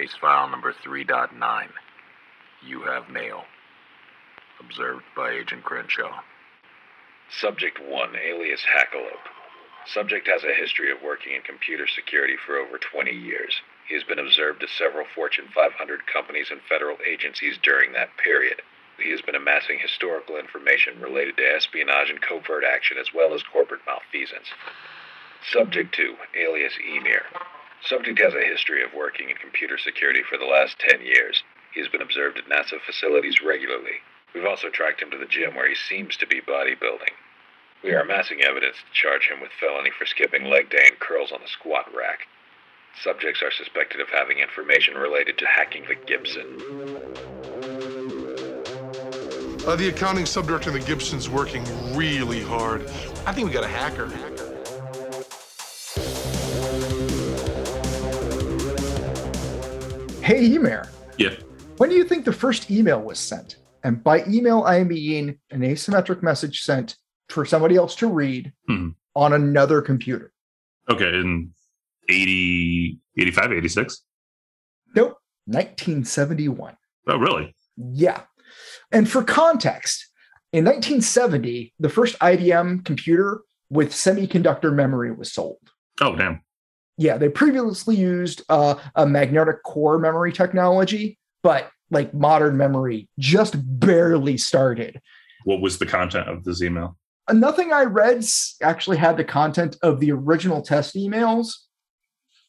Case file number 3.9. You have mail. Observed by Agent Crenshaw. Subject 1, alias Hackalope. Subject has a history of working in computer security for over 20 years. He has been observed at several Fortune 500 companies and federal agencies during that period. He has been amassing historical information related to espionage and covert action as well as corporate malfeasance. Subject 2, alias Emir. Subject has a history of working in computer security for the last 10 years. He has been observed at NASA facilities regularly. We've also tracked him to the gym where he seems to be bodybuilding. We are amassing evidence to charge him with felony for skipping leg day and curls on the squat rack. Subjects are suspected of having information related to hacking the Gibson. Uh, the accounting subdirector of the Gibson's working really hard. I think we got a hacker. Hey, Emir, Yeah. when do you think the first email was sent? And by email, I mean an asymmetric message sent for somebody else to read Mhm. on another computer. Okay. In 80, 85, 86? Nope, 1971. Oh, really? Yeah. And for context, in 1970, the first IBM computer with semiconductor memory was sold. Oh, damn. Yeah, they previously used uh, a magnetic core memory technology, but like modern memory just barely started. What was the content of this email? Uh, Nothing I read actually had the content of the original test emails.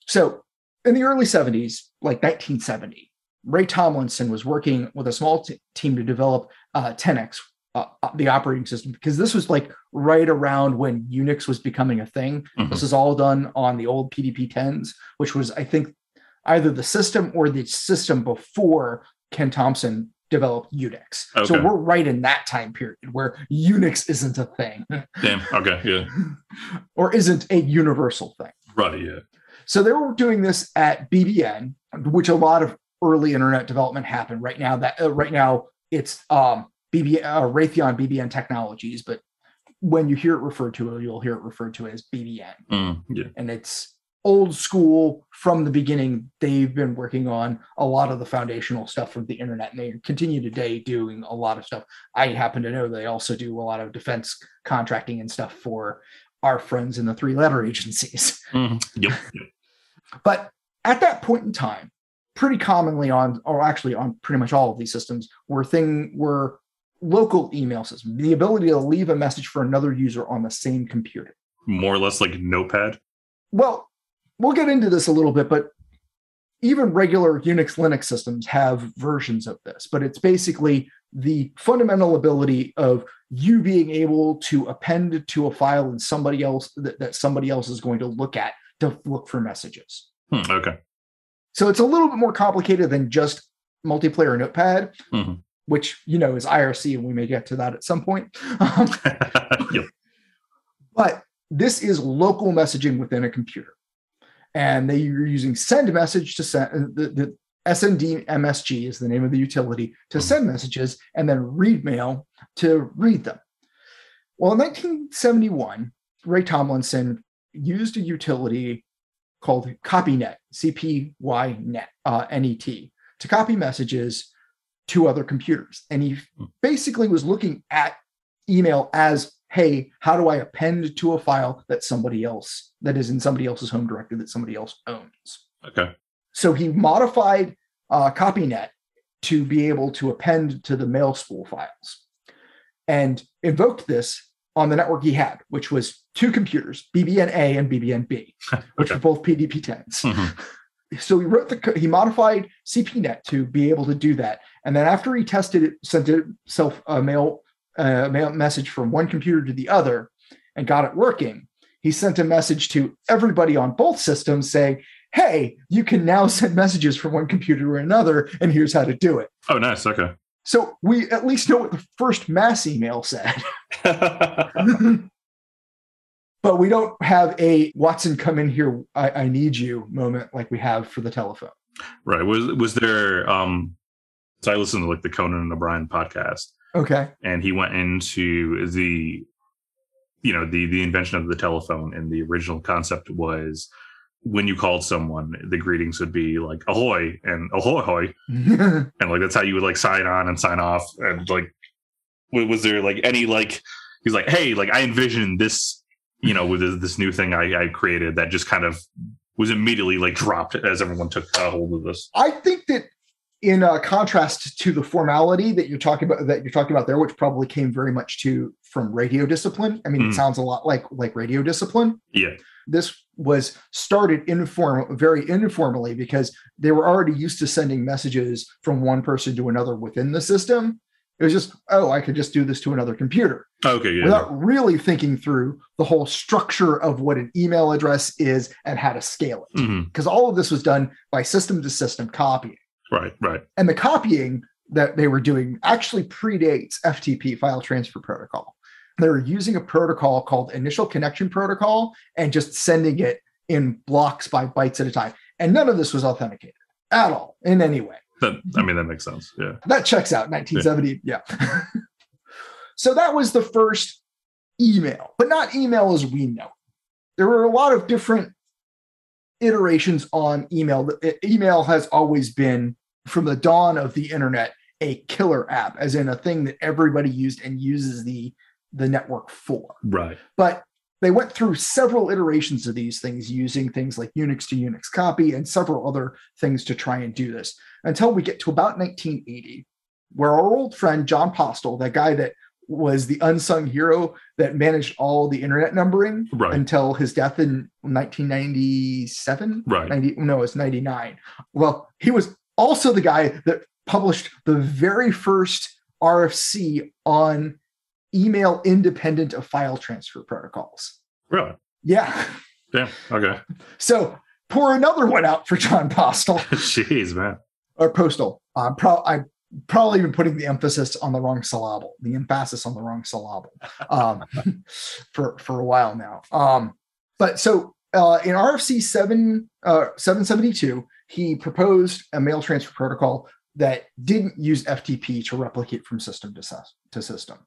So in the early 70s, like 1970, Ray Tomlinson was working with a small t- team to develop uh, TENEX, uh, uh, the operating system, because this was like right around when Unix was becoming a thing. Mhm. This is all done on the old PDP 10s, which was, I think, either the system or the system before Ken Thompson developed Unix. So we're right in that time period where Unix isn't a thing Damn. Okay. Yeah. or isn't a universal thing. Right. Yeah. So they were doing this at BBN, which a lot of early internet development happened. Right now, that uh, right now it's um, BB uh, Raytheon BBN Technologies, but when you hear it referred to, you'll hear it referred to as BBN, Mm, yeah. and it's old school from the beginning. They've been working on a lot of the foundational stuff from the internet, and they continue today doing a lot of stuff. I happen to know they also do a lot of defense contracting and stuff for our friends in the three-letter agencies. Mhm. Yep. yep. But at that point in time, pretty commonly on, or actually on pretty much all of these systems, were thing were local email system, the ability to leave a message for another user on the same computer. More or less like Notepad. Well, we'll get into this a little bit, but even regular Unix Linux systems have versions of this, but it's basically the fundamental ability of you being able to append to a file and somebody else that, that somebody else is going to look at to look for messages. Hmm, okay. So it's a little bit more complicated than just multiplayer notepad, Mhm. Which you know is IRC, and we may get to that at some point. Um, yep. but this is local messaging within a computer, and they are using send message to send uh, the, the SND MSG is the name of the utility to Mhm. send messages, and then read mail to read them. Well, in 1971, Ray Tomlinson used a utility called CopyNet, CPY-NET, uh, NET, to copy messages to other computers. And he Hmm. basically was looking at email as, hey, how do I append to a file that somebody else, that is in somebody else's home directory that somebody else owns? Okay. So he modified uh, CopyNet to be able to append to the mail spool files and invoked this on the network he had, which was two computers, BBN-A and BBN-B, which Okay. were both PDP-10s. Mhm. So he wrote the he modified CPNet to be able to do that, and then after he tested it, sent itself a mail a mail message from one computer to the other, and got it working. He sent a message to everybody on both systems saying, "Hey, you can now send messages from one computer to another, and here's how to do it." Oh, nice. Okay. So we at least know what the first mass email said. but we don't have a Watson come in here, I, I need you moment like we have for the telephone. right. Was was there um so I listened to like the Conan and O'Brien podcast Okay. and he went into the you know the the invention of the telephone and the original concept was when you called someone, the greetings would be like ahoy and ahoy ahoy. And like that's how you would like sign on and sign off. And like was there like any like he's like, hey, like I envisioned this, you know, with this, new thing I, I created that just kind of was immediately like dropped as everyone took a hold of this. I think that in uh, contrast to the formality that you're talking about that you're talking about there, which probably came very much to from radio discipline. I mean, it Mm. sounds a lot like like radio discipline. Yeah. This was started informal, very informally because they were already used to sending messages from one person to another within the system. It was just, oh, I could just do this to another computer Okay. Yeah. without really thinking through the whole structure of what an email address is and how to scale it. Mm-hmm. Because all of this was done by system to system copying. Right. Right. And the copying that they were doing actually predates FTP file transfer protocol. They were using a protocol called initial connection protocol and just sending it in blocks by bytes at a time. And none of this was authenticated at all in any way. That I mm-hmm. mean that makes sense. Yeah. That checks out 1970. Yeah. so that was the first email, but not email as we know. it. There were a lot of different iterations on email. Email has always been, from the dawn of the internet, a killer app, as in a thing that everybody used and uses the, the network for. Right. But they went through several iterations of these things using things like Unix to Unix copy and several other things to try and do this until we get to about 1980, where our old friend Jon Postel, that guy that was the unsung hero that managed all the internet numbering Right. until his death in 1997. Right. 90, no, it's 99. Well, he was also the guy that published the very first RFC on email independent of file transfer protocols. Really. Yeah. Yeah. Okay. So pour another one out for Jon Postel Jeez, man. or Postal. I'm, pro- I'm probably even putting the emphasis on the wrong syllable, the emphasis on the wrong syllable um, for, for a while now. Um, but so uh, in RFC 7, uh, 772, he proposed a mail transfer protocol that didn't use FTP to replicate from system to, to system.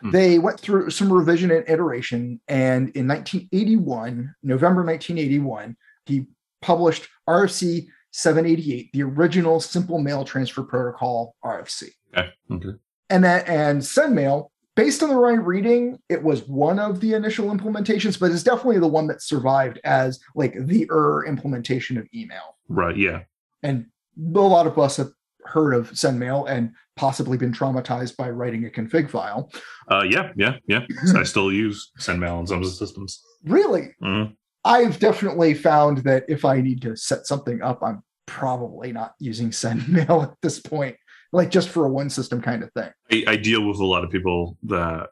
Hmm. They went through some revision and iteration, and in 1981, November 1981, he published RFC 788, the original simple mail transfer protocol RFC. Okay. Okay. And that and SendMail, based on the right reading, it was one of the initial implementations, but it's definitely the one that survived as like the er implementation of email. Right. Yeah. And a lot of us have heard of SendMail and possibly been traumatized by writing a config file. Uh, yeah. Yeah. Yeah. I still use SendMail on some systems. Really, Mhm. I've definitely found that if I need to set something up, I'm probably not using SendMail at this point, like just for a one system kind of thing. I, I deal with a lot of people that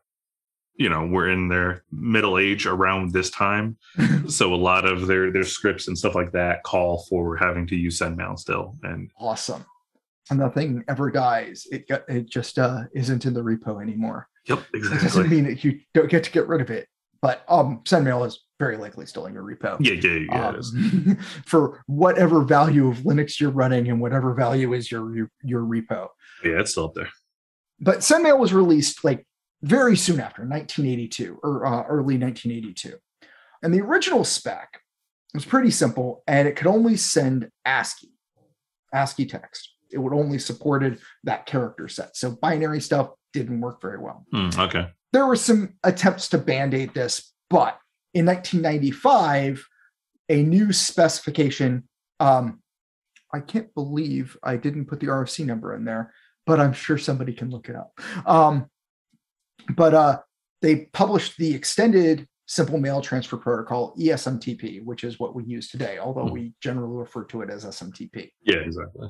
you know were in their middle age around this time so a lot of their their scripts and stuff like that call for having to use sendmail still and Awesome. And nothing ever dies. It got, it just uh, isn't in the repo anymore. yep It doesn't mean that you don't get to get rid of it, but um, SendMail is very likely still in your repo. yeah yeah yeah it is. Um, for whatever value of Linux you're running and whatever value is your your, your repo. yeah it's still up there But SendMail was released like very soon after 1982 or uh, early 1982. And the original spec was pretty simple and it could only send ASCII, ASCII text. It would only supported that character set. So binary stuff didn't work very well. Hmm, okay There were some attempts to band aid this, but in 1995, a new specification. Um, I can't believe I didn't put the RFC number in there, but I'm sure somebody can look it up. Um, but uh, they published the extended simple mail transfer protocol ESMTP, which is what we use today, although Hmm. we generally refer to it as SMTP. yeah exactly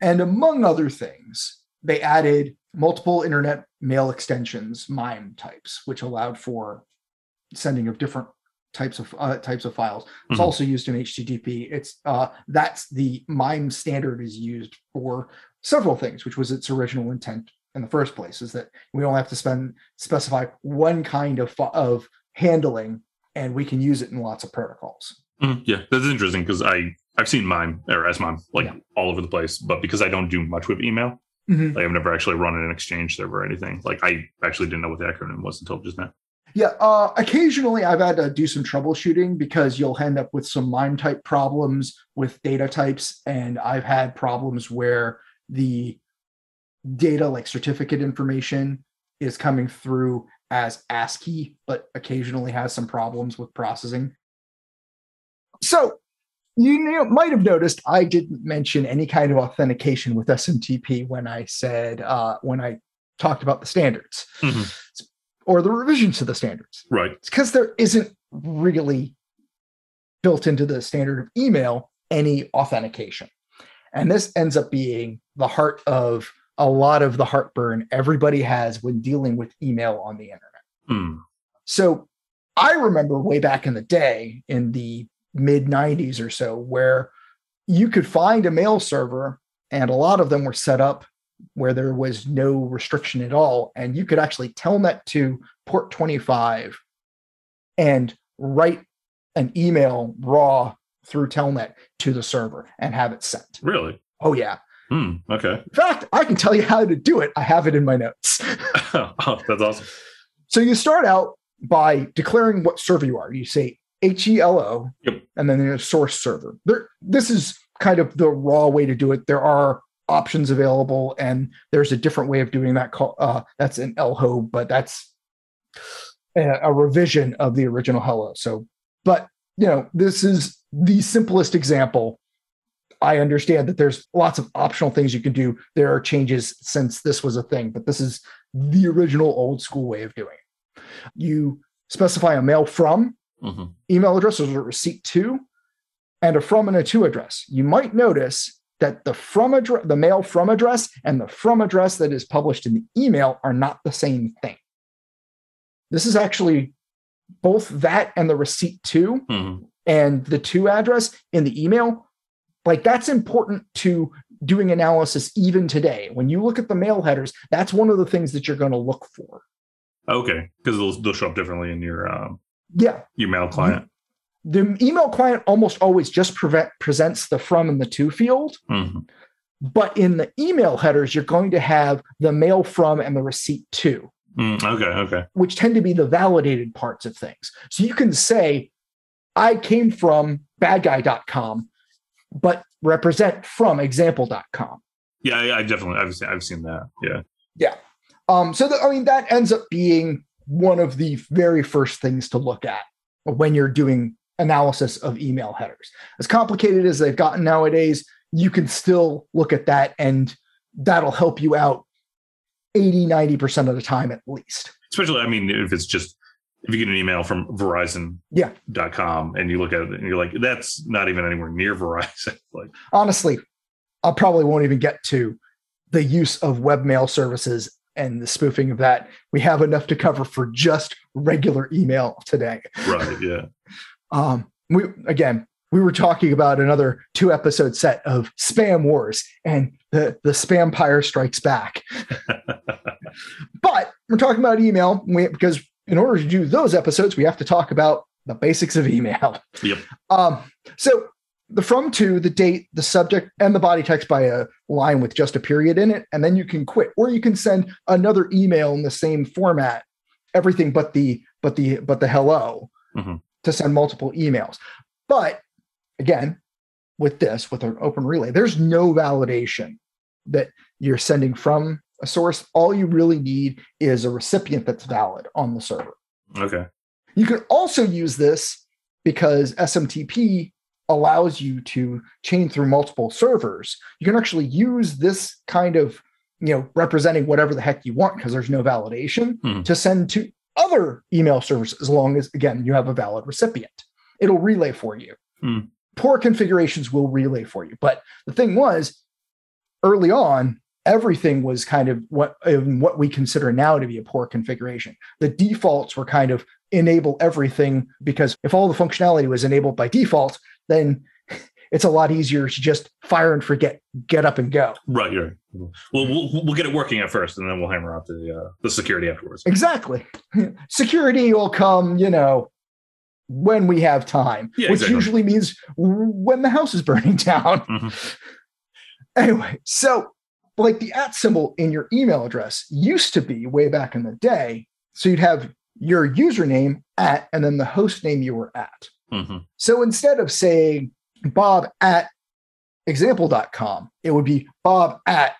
And among other things, they added multiple internet mail extensions, MIME types, which allowed for sending of different types of uh, types of files. It's Mhm. also used in HTTP. It's uh, that's the MIME standard is used for several things, which was its original intent in the first place. Is that we only have to spend specify one kind of of handling, and we can use it in lots of protocols. Mhm, yeah that's interesting because i i've seen mime or smime like Yeah. all over the place but because i don't do much with email Mhm. like i've never actually run an exchange server or anything like i actually didn't know what the acronym was until just now Yeah, uh, occasionally I've had to do some troubleshooting because you'll end up with some MIME type problems with data types. And I've had problems where the data, like certificate information, is coming through as ASCII, but occasionally has some problems with processing. So you might have noticed I didn't mention any kind of authentication with SMTP when I said uh, when I talked about the standards Mhm. or the revisions to the standards. Right. It's because there isn't really built into the standard of email any authentication. And this ends up being the heart of a lot of the heartburn everybody has when dealing with email on the internet. Hmm. So I remember way back in the day in the mid 90s or so where you could find a mail server and a lot of them were set up where there was no restriction at all and you could actually telnet to port 25 and write an email raw through telnet to the server and have it sent. Really? Oh yeah. Hmm. Okay. In fact, I can tell you how to do it. I have it in my notes. oh, that's awesome. So you start out by declaring what server you are. You say HELO, Yep. and then there's source server. There, this is kind of the raw way to do it. There are options available, and there's a different way of doing that. Call, uh, that's an EHLO, but that's a, a revision of the original Hello. So, but you know, this is the simplest example. I understand that there's lots of optional things you can do. There are changes since this was a thing, but this is the original old school way of doing it. You specify a mail from hmm email address or a receipt to, and a from and a to address. You might notice that the from address, the mail from address, and the from address that is published in the email are not the same thing. This is actually both that and the receipt to hmm and the to address in the email. Like that's important to doing analysis even today. When you look at the mail headers, that's one of the things that you're going to look for. Okay. Because they'll, they'll show up differently in your um, Yeah, your mail client. the email client almost always just prevent, presents the from and the to field. hmm But in the email headers, you're going to have the mail from and the receipt to, Mm, okay. Okay. which tend to be the validated parts of things. So you can say, I came from badguy.com, but represent from example.com. Yeah. I, I definitely. I've seen. I've seen that. Yeah. Yeah. Um, so that, I mean, that ends up being one of the very first things to look at when you're doing analysis of email headers. As complicated as they've gotten nowadays, you can still look at that and that'll help you out 80, 90% of the time at least. Especially, I mean, if it's just if you get an email from Verizon. Yeah. Dot com and you look at it and you're like, that's not even anywhere near Verizon. like, Honestly, I probably won't even get to the use of webmail services and the spoofing of that. We have enough to cover for just regular email today. right. Yeah. um we again we were talking about another two episode set of spam wars and the the spam pyre strikes back but we're talking about email we, because in order to do those episodes we have to talk about the basics of email Yep. um so the from to the date the subject and the body text by a line with just a period in it and then you can quit or you can send another email in the same format everything but the but the but the hello Mhm. to send multiple emails but again with this with an open relay there's no validation that you're sending from a source all you really need is a recipient that's valid on the server Okay. you can also use this because SMTP allows you to chain through multiple servers. You can actually use this kind of, you know, representing whatever the heck you want because there's no validation Hmm. to send to other email servers as long as, again, you have a valid recipient. It'll relay for you. Hmm. Poor configurations will relay for you. But the thing was, early on, everything was kind of what in what we consider now to be a poor configuration. The defaults were kind of enable everything because if all the functionality was enabled by default, then it's a lot easier to just fire and forget, get up and go. Right. Right. Well, we'll we'll get it working at first, and then we'll hammer out the uh, the security afterwards. Exactly. Security will come, you know, when we have time, Yeah, which exactly. usually means when the house is burning down. Mhm. Anyway, so like the at symbol in your email address used to be way back in the day. So you'd have your username at and then the host name you were at. Hmm So instead of saying Bob at example.com, it would be Bob at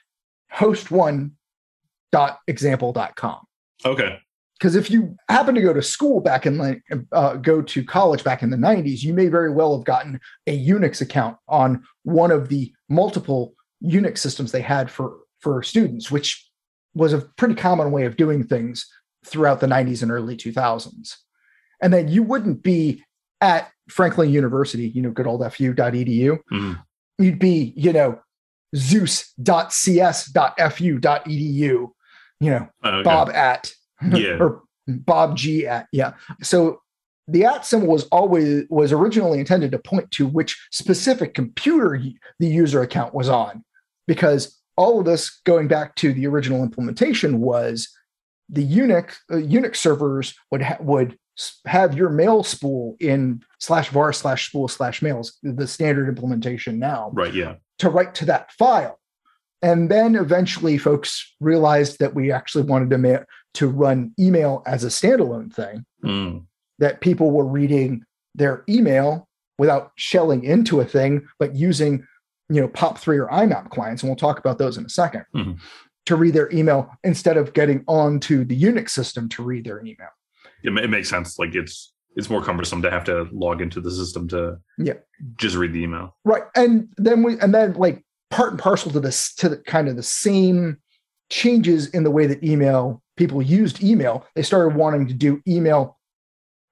host1.example.com. Okay. Because if you happen to go to school back in like uh, go to college back in the 90s, you may very well have gotten a Unix account on one of the multiple Unix systems they had for for students, which was a pretty common way of doing things throughout the 90s and early 2000s. And then you wouldn't be at Franklin University, you know, good old fu.edu. Mhm. You'd be, you know, zeus.cs.fu.edu, you know, Okay. Bob at Yeah. or Bob G at yeah. So the at symbol was always was originally intended to point to which specific computer the user account was on, because all of this going back to the original implementation was the Unix uh, Unix servers would ha- would have your mail spool in slash var slash spool slash mails the standard implementation now Right. Yeah. to write to that file. And then eventually folks realized that we actually wanted to ma- to run email as a standalone thing, Mm. that people were reading their email without shelling into a thing, but using, you know, POP3 or IMAP clients, and we'll talk about those in a 2nd Mhm. to read their email instead of getting onto the Unix system to read their email. It, it makes sense. Like it's it's more cumbersome to have to log into the system to Yeah. just read the email. Right. And then we and then like part and parcel to this to the kind of the same changes in the way that email people used email, they started wanting to do email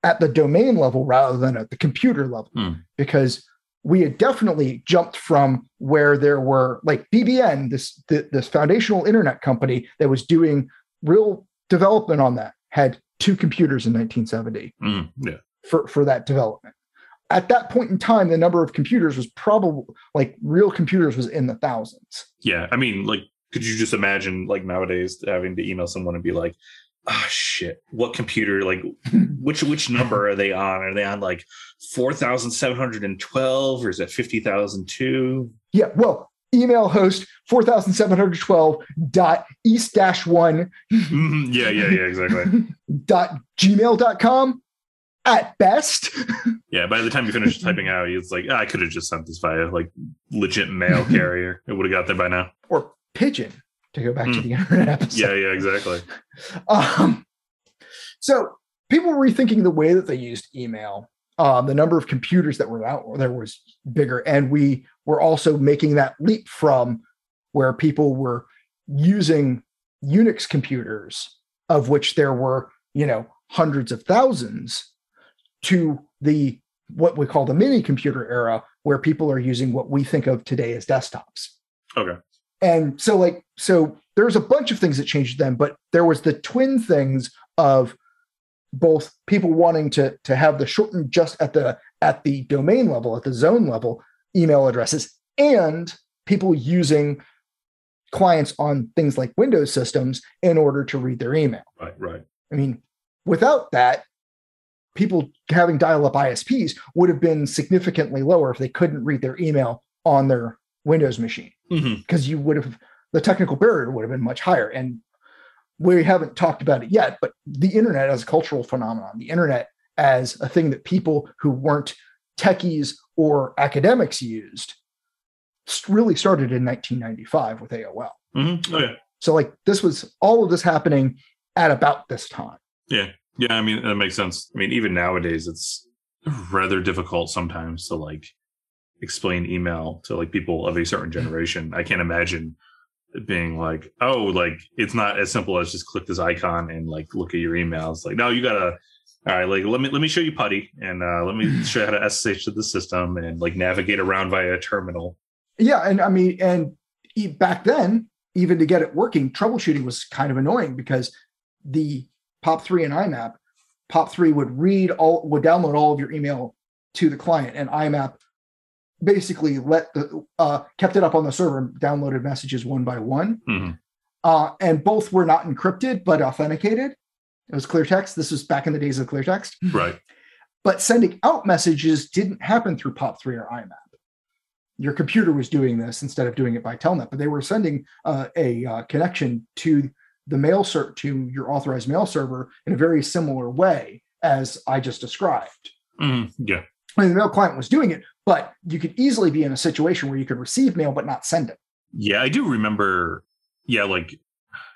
at the domain level rather than at the computer level Hmm. because we had definitely jumped from where there were like BBN, this th- this foundational internet company that was doing real development on that, had two computers in 1970 Mm. Yeah. for, for that development. At that point in time, the number of computers was probably like real computers was in the thousands. Yeah. I mean, like, could you just imagine like nowadays having to email someone and be like, ah, shit, what computer? Like, which which number are they on? Are they on like four thousand seven hundred and twelve, or is it fifty thousand two? Yeah, well, email host 4712 dot east dash one Mhm. Yeah. Yeah. Yeah. Exactly. dot gmail.com at best. Yeah. By the time you finish typing out, it's like ah, I could have just sent this via like legit mail carrier. It would have got there by now. or pigeon to go back to Hmm. the internet episode. Yeah. Yeah. Exactly. Um, so people were rethinking the way that they used email. Um, the number of computers that were out there was bigger, and we were also making that leap from where people were using Unix computers, of which there were you know hundreds of thousands, to the what we call the mini computer era, where people are using what we think of today as desktops Okay. and so like so there's a bunch of things that changed then but there was the twin things of both people wanting to to have the shortened just at the at the domain level at the zone level email addresses and people using clients on things like windows systems in order to read their email Right. Right. i mean without that people having dial-up isps would have been significantly lower if they couldn't read their email on their windows machine mm-hmm. because you would have the technical barrier would have been much higher and we haven't talked about it yet but the internet as a cultural phenomenon the internet as a thing that people who weren't techies or academics used really started in 1995 with aol hmm Oh yeah. so like this was all of this happening at about this time Yeah. Yeah. I mean, that makes sense. I mean, even nowadays, it's rather difficult sometimes to like explain email to like people of a certain generation. I can't imagine it being like, oh, like it's not as simple as just click this icon and like look at your emails. Like, no, you gotta. All right, like let me let me show you putty and uh, let me show you how to SSH to the system and like navigate around via a terminal. yeah and i mean and back then even to get it working troubleshooting was kind of annoying because the pop3 and imap pop3 would read all would download all of your email to the client and imap basically let the uh, kept it up on the server and downloaded messages one by one Mhm. uh, and both were not encrypted but authenticated it was clear text this was back in the days of clear text Right. but sending out messages didn't happen through POP3 or IMAP. Your computer was doing this instead of doing it by Telnet, but they were sending uh, a uh, connection to the mail ser- to your authorized mail server in a very similar way as I just described. Mhm, yeah. I mean, the mail client was doing it, but you could easily be in a situation where you could receive mail but not send it. Yeah, I do remember. Yeah, like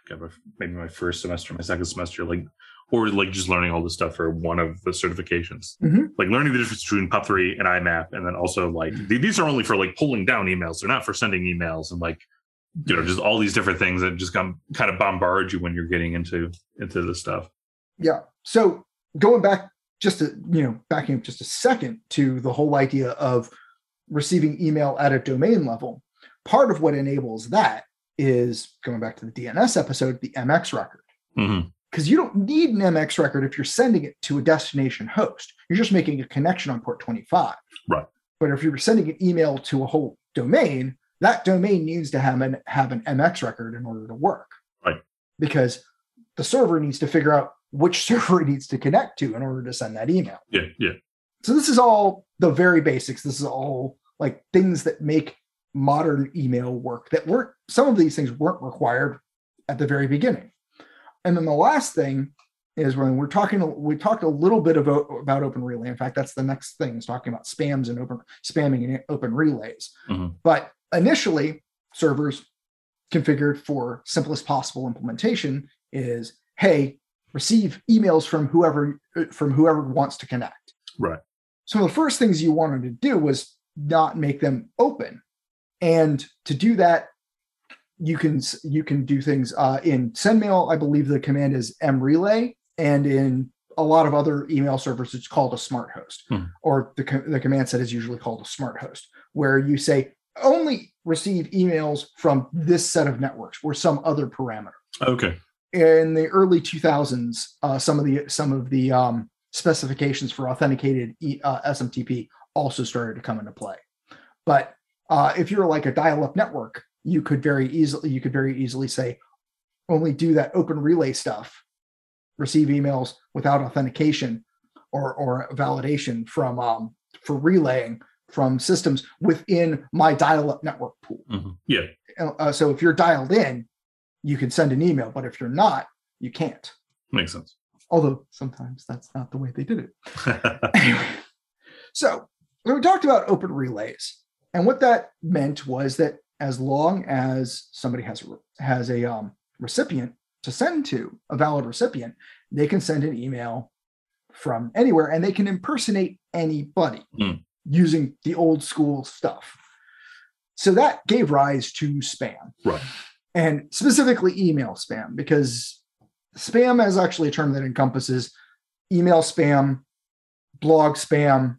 God, maybe my first semester, my second semester, like, or like just learning all this stuff for one of the certifications. Mhm. Like learning the difference between POP3 and IMAP, and then also like th- these are only for like pulling down emails. They're not for sending emails, and like you know just all these different things that just come kind of bombard you when you're getting into into this stuff. Yeah. So going back just to, you know, backing up just a second to the whole idea of receiving email at a domain level, part of what enables that is going back to the DNS episode, the MX record. hmm Because you don't need an MX record if you're sending it to a destination host. You're just making a connection on port 25. Right. But if you're sending an email to a whole domain, that domain needs to have an have an MX record in order to work. Right. Because the server needs to figure out which server it needs to connect to in order to send that email. Yeah, yeah, So this is all the very basics. This is all like things that make modern email work that weren't some of these things weren't required at the very beginning. And then the last thing is when we're talking we talked a little bit about, about open relay. In fact, that's the next thing is talking about spams and open spamming and open relays. Mhm. But initially, servers configured for simplest possible implementation is hey, receive emails from whoever from whoever wants to connect. right. So the first things you wanted to do was not make them open, and to do that, you can you can do things uh, in SendMail. I believe the command is mrelay, and in a lot of other email servers, it's called a smart host, Hmm. or the the command set is usually called a smart host, where you say only receive emails from this set of networks or some other parameter Okay. in the early 2000s, uh, some of the some of the um, specifications for authenticated e, uh, SMTP also started to come into play. But uh, if you're like a dial-up network, you could very easily you could very easily say only do that open relay stuff, receive emails without authentication or or validation from um, for relaying from systems within my dial-up network pool Mhm. Yeah. uh, so if you're dialed in, you can send an email, but if you're not, you can't. Makes sense. Although sometimes that's not the way they did it. Anyway, so we talked about open relays, and what that meant was that as long as somebody has a, has a um, recipient to send to, a valid recipient, they can send an email from anywhere, and they can impersonate anybody Hmm. using the old school stuff. So that gave rise to spam right. and specifically email spam because spam is actually a term that encompasses email spam blog spam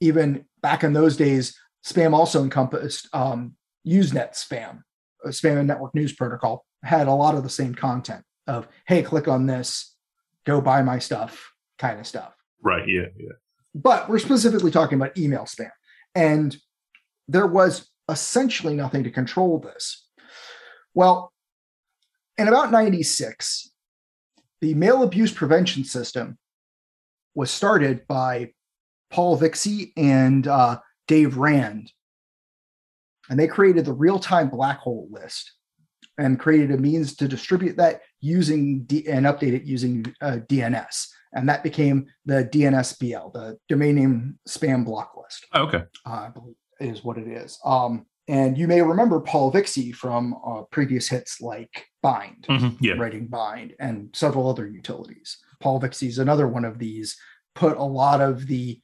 even back in those days spam also encompassed um, usenet spam spam and network news protocol had a lot of the same content of hey click on this go buy my stuff kind of stuff Right. Yeah. Yeah. but we're specifically talking about email spam. And there was essentially nothing to control this. Well, in about 96, the mail abuse prevention system was started by Paul Vixie and uh, Dave Rand. And they created the real time black hole list and created a means to distribute that using D- and update it using uh, DNS. And that became the DNSBL, the domain name spam block list, Okay. uh, I believe is what it is. Um, and you may remember Paul Vixie from uh, previous hits like Bind, Mhm. Yeah. writing Bind, and several other utilities. Paul Vixie is another one of these, put a lot of the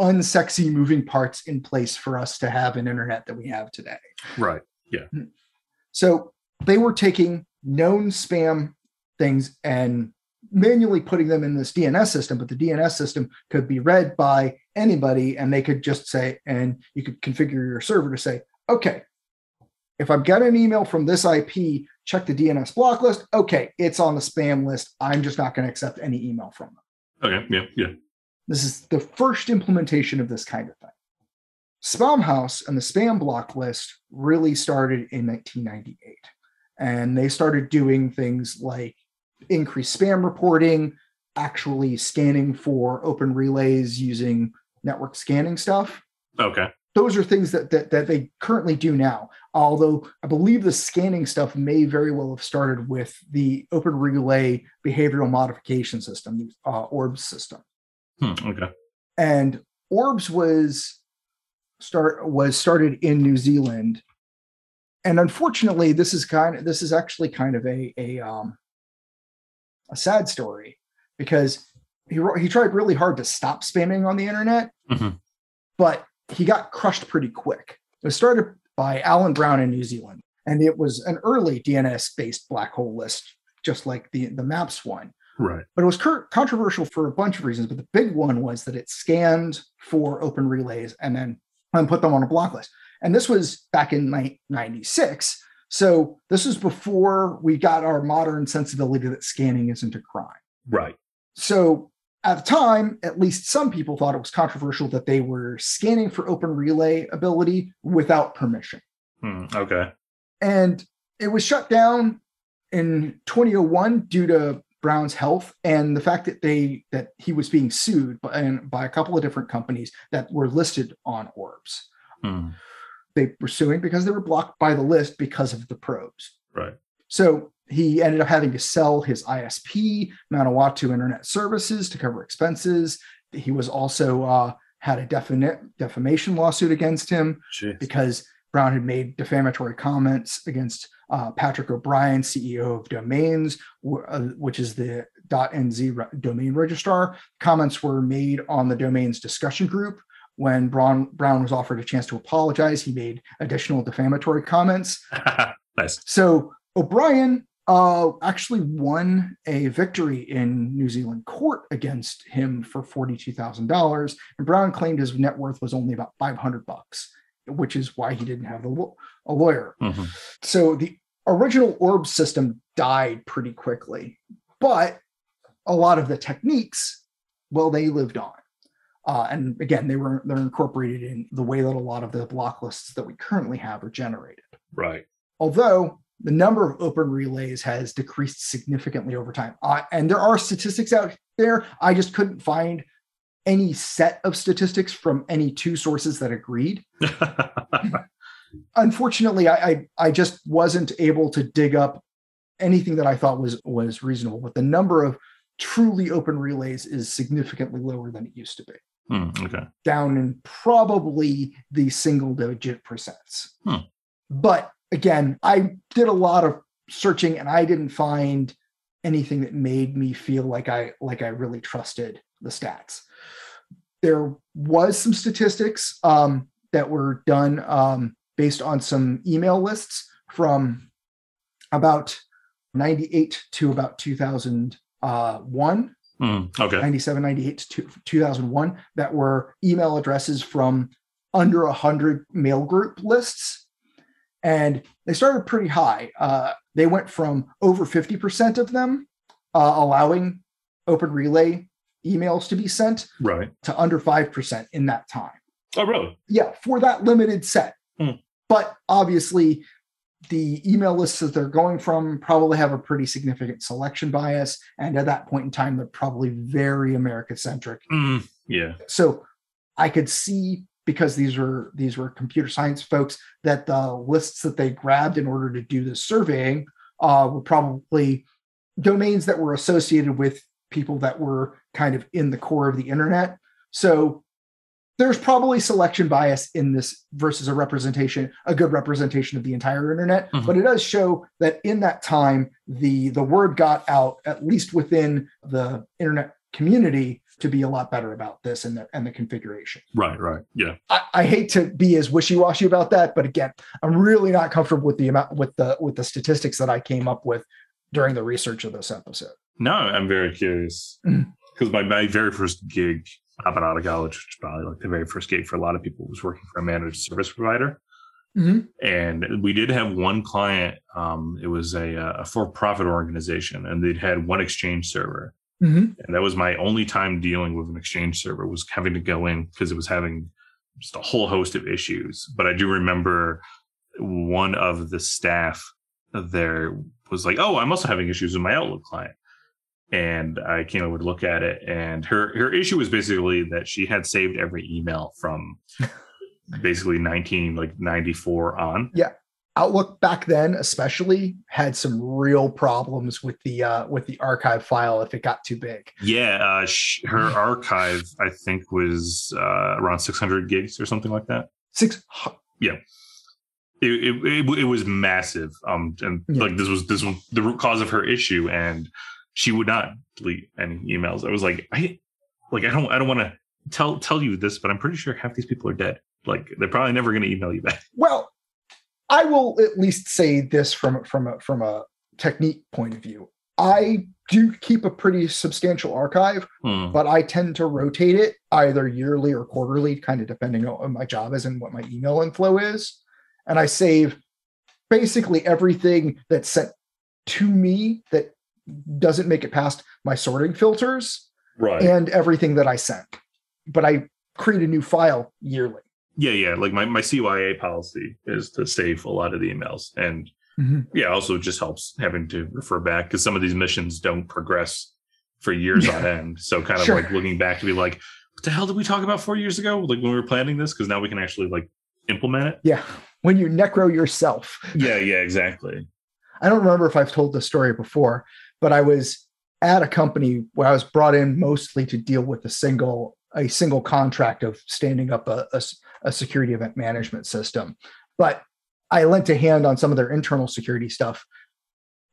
unsexy moving parts in place for us to have an internet that we have today. Right. Yeah. Hmm. So they were taking known spam things and manually putting them in this DNS system, but the DNS system could be read by anybody and they could just say, and you could configure your server to say, okay, if I've got an email from this IP, check the DNS block list. Okay, it's on the spam list. I'm just not going to accept any email from them. Okay. Yeah. Yeah. This is the first implementation of this kind of thing. Spamhaus and the spam block list really started in 1998. And they started doing things like increased spam reporting, actually scanning for open relays using network scanning stuff. Okay. those are things that, that that they currently do now. Although I believe the scanning stuff may very well have started with the Open Relay behavioral modification system, the uh, ORBS system. Hmm, okay. And Orbs was start was started in New Zealand, and unfortunately, this is kind of this is actually kind of a a um, a sad story because he he tried really hard to stop spamming on the internet, Mhm. but he got crushed pretty quick. It was started by Alan Brown in New Zealand, and it was an early DNS based black hole list, just like the the Maps one Right. but it was controversial for a bunch of reasons. But the big one was that it scanned for open relays and then and put them on a block list. And this was back in ni- 96. So this was before we got our modern sensibility that scanning isn't a crime. Right. So at the time, at least some people thought it was controversial that they were scanning for open relay ability without permission Hmm, okay. and it was shut down in 2001 due to Brown's health and the fact that they that he was being sued by, and by a couple of different companies that were listed on Orbs. Hmm, They were suing because they were blocked by the list because of the probes. right. So he ended up having to sell his ISP, Manawatu Internet Services, to cover expenses. He was also uh, had a definite defamation lawsuit against him Jeez. because Brown had made defamatory comments against uh, Patrick O'Brien, CEO of Domainz, uh, which is the .nz re- domain registrar. Comments were made on the Domainz discussion group. When Brown, Brown was offered a chance to apologize, he made additional defamatory comments. nice. So O'Brien uh, actually won a victory in New Zealand court against him for forty-two thousand dollars, and Brown claimed his net worth was only about five hundred bucks, which is why he didn't have a, law- a lawyer. Mhm. So the original orb system died pretty quickly, but a lot of the techniques, well, they lived on. Uh, and again, they were they're incorporated in the way that a lot of the block lists that we currently have are generated Right. although the number of open relays has decreased significantly over time. Uh, and there are statistics out there. I just couldn't find any set of statistics from any two sources that agreed. Unfortunately, I, I, I just wasn't able to dig up anything that I thought was was reasonable. But the number of truly open relays is significantly lower than it used to be, Hmm, okay. down in probably the single digit percents. Hmm. But again, I did a lot of searching and I didn't find anything that made me feel like I like I really trusted the stats. There was some statistics um, that were done um, based on some email lists from about 98 to about 2001 Hmm, okay. 97 98 to 2001 that were email addresses from under 100 mail group lists. And they started pretty high. Uh, they went from over 50% of them uh, allowing open relay emails to be sent Right. to under 5% in that time Oh, really? yeah for that limited set Hmm. but obviously the email lists that they're going from probably have a pretty significant selection bias and at that point in time they're probably very america centric Hmm, yeah. so i could see because these were these were computer science folks that the lists that they grabbed in order to do the surveying uh, were probably domains that were associated with people that were kind of in the core of the internet so there's probably selection bias in this versus a representation a good representation of the entire internet Mhm. but it does show that in that time the the word got out at least within the internet community to be a lot better about this and the and the configuration Right. Right. Yeah. I, I hate to be as wishy-washy about that but again i'm really not comfortable with the amount with the with the statistics that i came up with during the research of this episode No, I'm very curious Mhm. Because my, my very first gig hopping out of college, which is probably like the very first gig for a lot of people, was working for a managed service provider. And we did have one client. Um, it was a, a for-profit organization, and they'd had one exchange server, Mhm. and that was my only time dealing with an exchange server. Was having to go in because it was having just a whole host of issues. But I do remember one of the staff there was like, "Oh, I'm also having issues with my Outlook client." And I came over to look at it, and her her issue was basically that she had saved every email from basically 19 like 94 on. Yeah, Outlook back then, especially, had some real problems with the uh, with the archive file if it got too big. Yeah, uh, sh- her archive I think was uh, around 600 gigs or something like that. Six. It, it, it, it was massive. Um, and Yeah. like this was this was the root cause of her issue, and she would not delete any emails. I was like, I like I don't I don't want to tell tell you this, but I'm pretty sure half these people are dead. Like they're probably never going to email you back. Well, I will at least say this from from a from a technique point of view. I do keep a pretty substantial archive, Hmm. but I tend to rotate it either yearly or quarterly, kind of depending on what my job is and what my email inflow is. And I save basically everything that's sent to me that doesn't make it past my sorting filters Right. and everything that I sent. But I create a new file yearly. Yeah, yeah. Like my, my CYA policy is to save a lot of the emails. And Mhm. yeah, also just helps having to refer back because some of these missions don't progress for years on end. So kind of Sure. like looking back to be like, what the hell did we talk about four years ago? Like when we were planning this? Because now we can actually like implement it. Yeah. When you necro yourself. Yeah, yeah, exactly. I don't remember if I've told this story before, but I was at a company where I was brought in mostly to deal with a single a single contract of standing up a a security event management system. But I lent a hand on some of their internal security stuff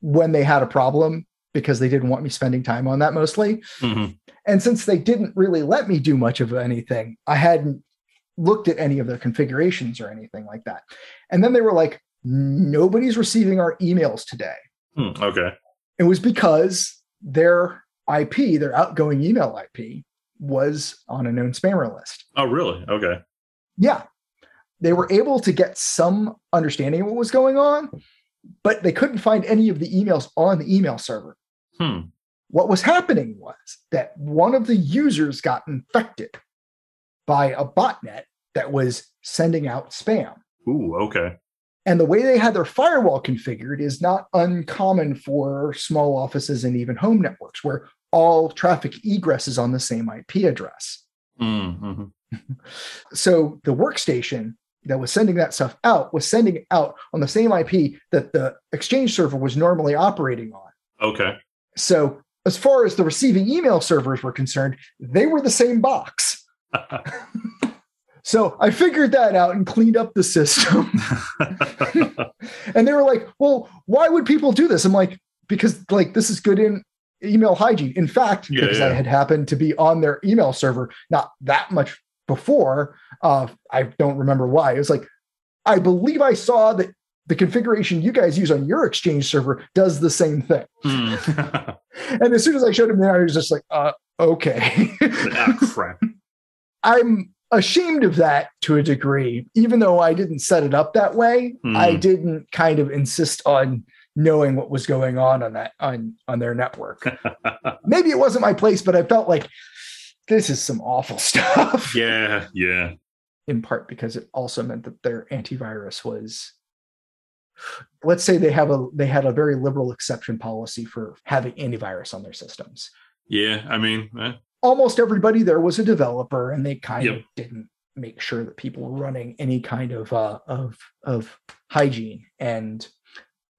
when they had a problem because they didn't want me spending time on that mostly. Mhm. And since they didn't really let me do much of anything, I hadn't looked at any of their configurations or anything like that. And then they were like, nobody's receiving our emails today. Hmm, okay. It was because their IP, their outgoing email IP, was on a known spammer list. Oh, really? Okay. Yeah. They were able to get some understanding of what was going on, but they couldn't find any of the emails on the email server. Hmm. What was happening was that one of the users got infected by a botnet that was sending out spam. Ooh, okay. And the way they had their firewall configured is not uncommon for small offices and even home networks where all traffic egress is on the same IP address. Mm-hmm. So the workstation that was sending that stuff out was sending it out on the same IP that the Exchange server was normally operating on. Okay. So as far as the receiving email servers were concerned, they were the same box. So I figured that out and cleaned up the system. and they were like, "Well, why would people do this?" I'm like, "Because like this is good in email hygiene." In fact, Yeah, because yeah. I had happened to be on their email server not that much before, uh, I don't remember why. It was like, I believe I saw that the configuration you guys use on your Exchange server does the same thing. Hmm. And as soon as I showed him there, I was just like, uh, "Okay." ah, crap. I'm ashamed of that to a degree, even though I didn't set it up that way. Hmm. I didn't kind of insist on knowing what was going on on that on on their network. Maybe it wasn't my place, but I felt like this is some awful stuff. Yeah, yeah. In part because it also meant that their antivirus was let's say they have a they had a very liberal exception policy for having antivirus on their systems. Yeah, I mean, eh, almost everybody there was a developer and they kind of didn't make sure that people were running any kind of uh, of of hygiene. And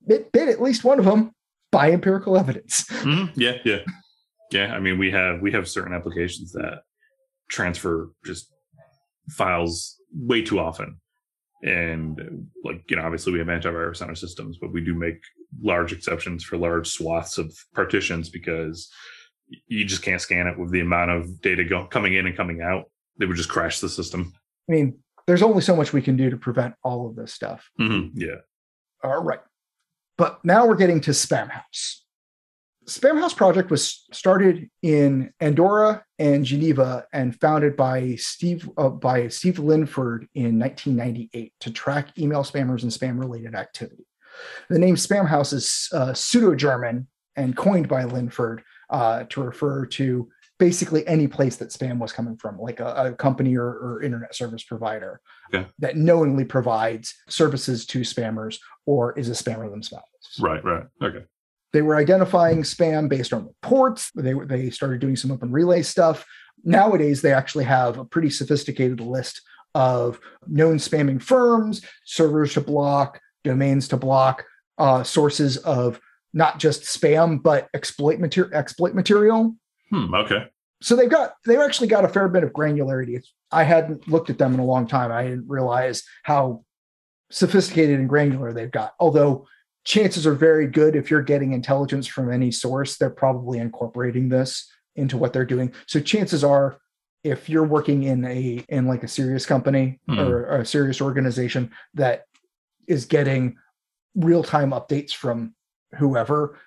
it did at least one of them by empirical evidence. Mhm, yeah, yeah, yeah. I mean, we have we have certain applications that transfer just files way too often, and like you know, obviously we have antivirus on our systems, but we do make large exceptions for large swaths of partitions because you just can't scan it with the amount of data go- coming in and coming out. They would just crash the system. i mean there's only so much we can do to prevent all of this stuff Mhm, Yeah. all right but now we're getting to Spamhaus spam house project was started in andorra and geneva and founded by steve uh, by steve linford in 1998 to track email spammers and spam related activity the name Spamhaus is uh, pseudo-german and coined by linford uh, to refer to basically any place that spam was coming from like a, a company or, or internet service provider Okay. that knowingly provides services to spammers or is a spammer themselves Right. Right. Okay. they were identifying spam based on reports. They they started doing some open relay stuff. Nowadays, they actually have a pretty sophisticated list of known spamming firms, servers to block, domains to block, uh, sources of not just spam but exploit material. Exploit material. Hmm, okay. So they've got they've actually got a fair bit of granularity. I hadn't looked at them in a long time. I didn't realize how sophisticated and granular they've got. Although chances are very good if you're getting intelligence from any source, they're probably incorporating this into what they're doing. So chances are if you're working in a in like a serious company Hmm. or, or a serious organization that is getting real-time updates from whoever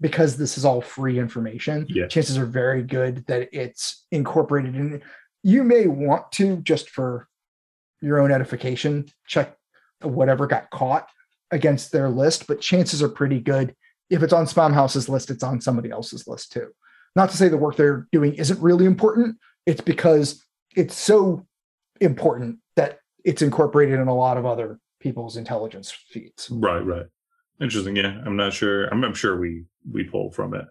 because this is all free information Yeah. chances are very good that it's incorporated in. You may want to just for your own edification check whatever got caught against their list but chances are pretty good. If it's on Spamhaus's list it's on somebody else's list too. Not to say the work they're doing isn't really important. It's because it's so important that it's incorporated in a lot of other people's intelligence feeds. Right, right. Interesting. Yeah, I'm not sure. I'm, I'm sure we we pull from it.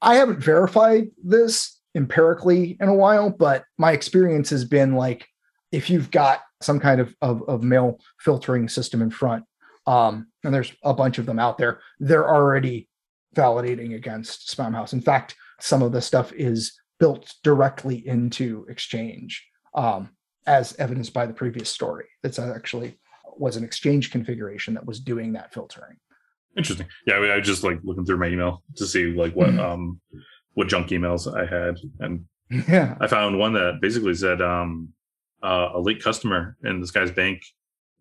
I haven't verified this empirically in a while, but my experience has been like if you've got some kind of, of, of mail filtering system in front, um, and there's a bunch of them out there, they're already validating against Spamhaus. In fact, some of the stuff is built directly into Exchange, um, as evidenced by the previous story. It's actually was an Exchange configuration that was doing that filtering. Interesting. Yeah, I, mean, I was just like looking through my email to see like what Mhm. um what junk emails I had, and Yeah. I found one that basically said um uh, a late customer in this guy's bank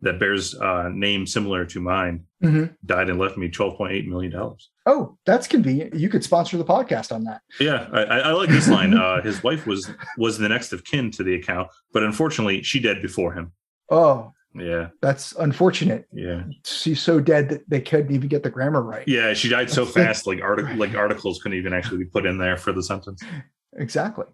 that bears uh name similar to mine Mhm. died and left me twelve point eight million dollars. Oh, that's convenient. You could sponsor the podcast on that. Yeah, I, I I like this line. Uh, his wife was was the next of kin to the account, but unfortunately, she died before him. Oh, Yeah, that's unfortunate. yeah, She's so dead that they couldn't even get the grammar right. yeah. She died so fast, like artic- like articles couldn't even actually be put in there for the sentence. Exactly.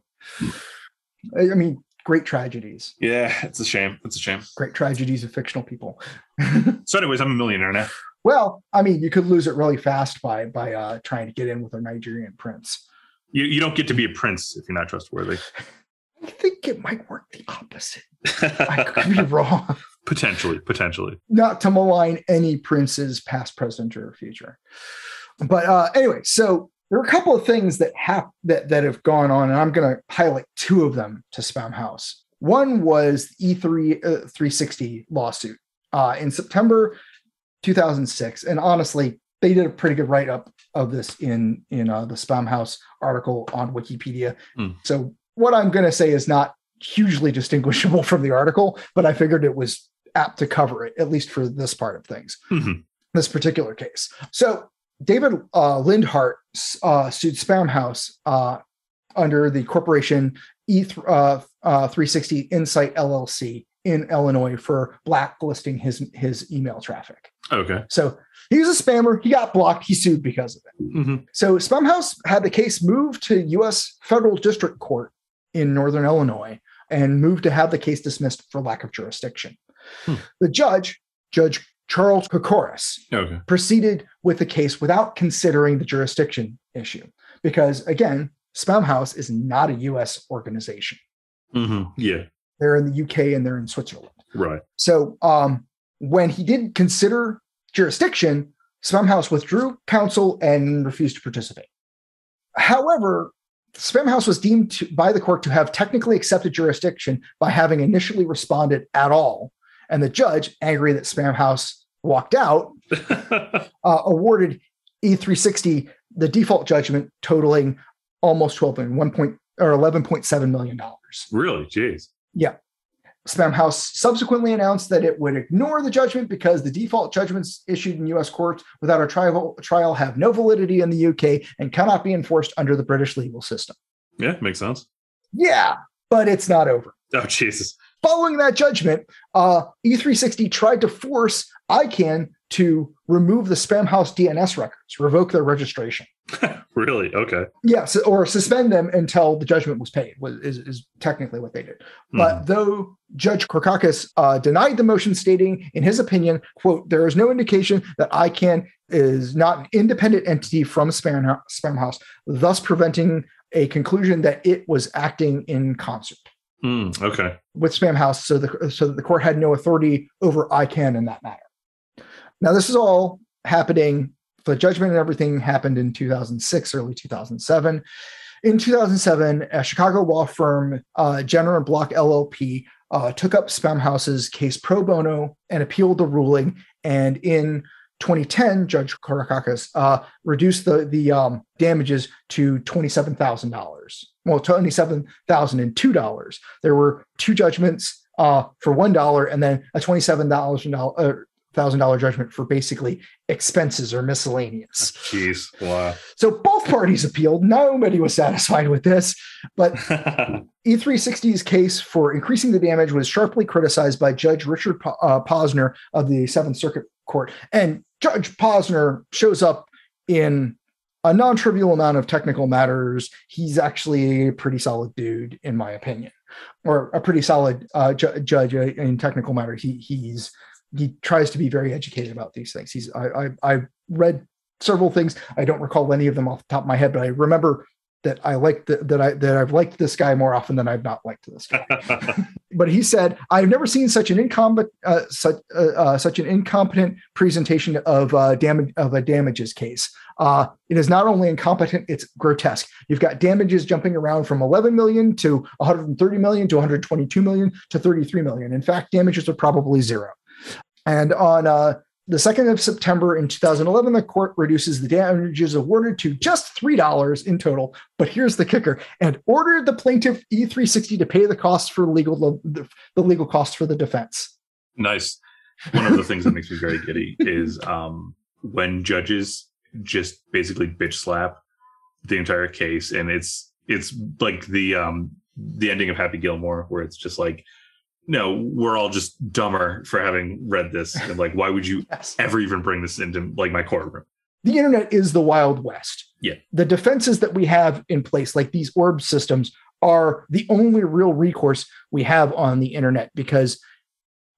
I I mean, great tragedies, Yeah, it's a shame. It's a shame. great tragedies of fictional people. So, anyways, I'm a millionaire now. well, I mean, you could lose it really fast by by uh, trying to get in with a Nigerian prince. You you don't get to be a prince if you're not trustworthy. I think it might work the opposite. I could be wrong. Potentially, potentially. not to malign any princes, past, present, or future. But uh, anyway, so there are a couple of things that have that that have gone on, and I'm going to highlight two of them to Spamhaus. One was the E3 uh, 360 lawsuit uh, in September 2006, and honestly, they did a pretty good write up of this in in uh, the Spamhaus article on Wikipedia. Hmm. So what I'm going to say is not hugely distinguishable from the article, but I figured it was apt to cover it, at least for this part of things, Mhm. this particular case. So David uh, Linhardt uh, sued Spamhaus uh, under the corporation E uh, uh, 360 Insight LLC in Illinois for blacklisting his his email traffic. Okay. So he was a spammer. He got blocked. He sued because of it. hmm So Spamhaus had the case moved to U.S. federal district court in Northern Illinois and moved to have the case dismissed for lack of jurisdiction. Hmm. The judge, Judge Charles Kocoras, Okay. proceeded with the case without considering the jurisdiction issue because, again, Spamhaus is not a U.S. organization. hmm Yeah. They're in the UK and they're in Switzerland. Right. So um, when he did consider jurisdiction, Spamhaus withdrew counsel and refused to participate. However, Spamhaus was deemed to, by the court to have technically accepted jurisdiction by having initially responded at all. And the judge, angry that Spamhaus walked out, uh, awarded E360 the default judgment totaling almost 12 million, 1 point, or 11.7 million dollars. really? Jeez. Yeah. Spamhaus subsequently announced that it would ignore the judgment because the default judgments issued in US courts without a trial, trial have no validity in the UK and cannot be enforced under the British legal system. Yeah, makes sense. Yeah, but it's not over. Oh, Jesus. Following that judgment, uh, E360 tried to force ICANN to remove the Spamhaus DNS records, revoke their registration. Really? Okay. Yes, or suspend them until the judgment was paid, was, is, is technically what they did. But though Judge Korkakis uh, denied the motion, stating, in his opinion, quote, there is no indication that ICANN is not an independent entity from Spamhaus, thus preventing a conclusion that it was acting in concert. Mm, okay. with Spamhaus, so the so that the court had no authority over ICANN in that matter. Now, this is all happening. The judgment and everything happened in 2006, early 2007. In 2007, a Chicago law firm, uh, Jenner and Block LLP, uh, took up Spamhaus's case pro bono and appealed the ruling. And in 2010, Judge Karakakis uh, reduced the the um, damages to twenty seven thousand dollars. Well, twenty seven thousand and two dollars. There were two judgments uh, for one dollar, and then a twenty seven thousand thousand dollar judgment for basically expenses or miscellaneous. Jeez. Wow. So both parties appealed. Nobody was satisfied with this, but E360's case for increasing the damage was sharply criticized by Judge Richard uh, Posner of the Seventh Circuit Court. And Judge Posner shows up in a non trivial amount of technical matters. He's actually a pretty solid dude, in my opinion, or a pretty solid uh, ju- judge in technical matters. He, he's he tries to be very educated about these things. He's I, I I read several things. I don't recall any of them off the top of my head, but I remember that I like the, that I that I've liked this guy more often than I've not liked this guy. but he said, "I've never seen such an incompetent uh, such uh, uh, such an incompetent presentation of uh, damage of a damages case. Uh, it is not only incompetent; it's grotesque. You've got damages jumping around from 11 million to 130 million to 122 million to 33 million. In fact, damages are probably zero. And on uh, the 2nd of September in 2011, the court reduces the damages awarded to just $3 in total. But here's the kicker and ordered the plaintiff E360 to pay the costs for legal the, the legal costs for the defense. Nice. One of the things that makes me very giddy is um, when judges just basically bitch slap the entire case, and it's it's like the um, the ending of Happy Gilmore, where it's just like no, we're all just dumber for having read this. And like, why would you Yes. ever even bring this into like my courtroom? The internet is the Wild West. Yeah. The defenses that we have in place, like these orb systems, are the only real recourse we have on the internet because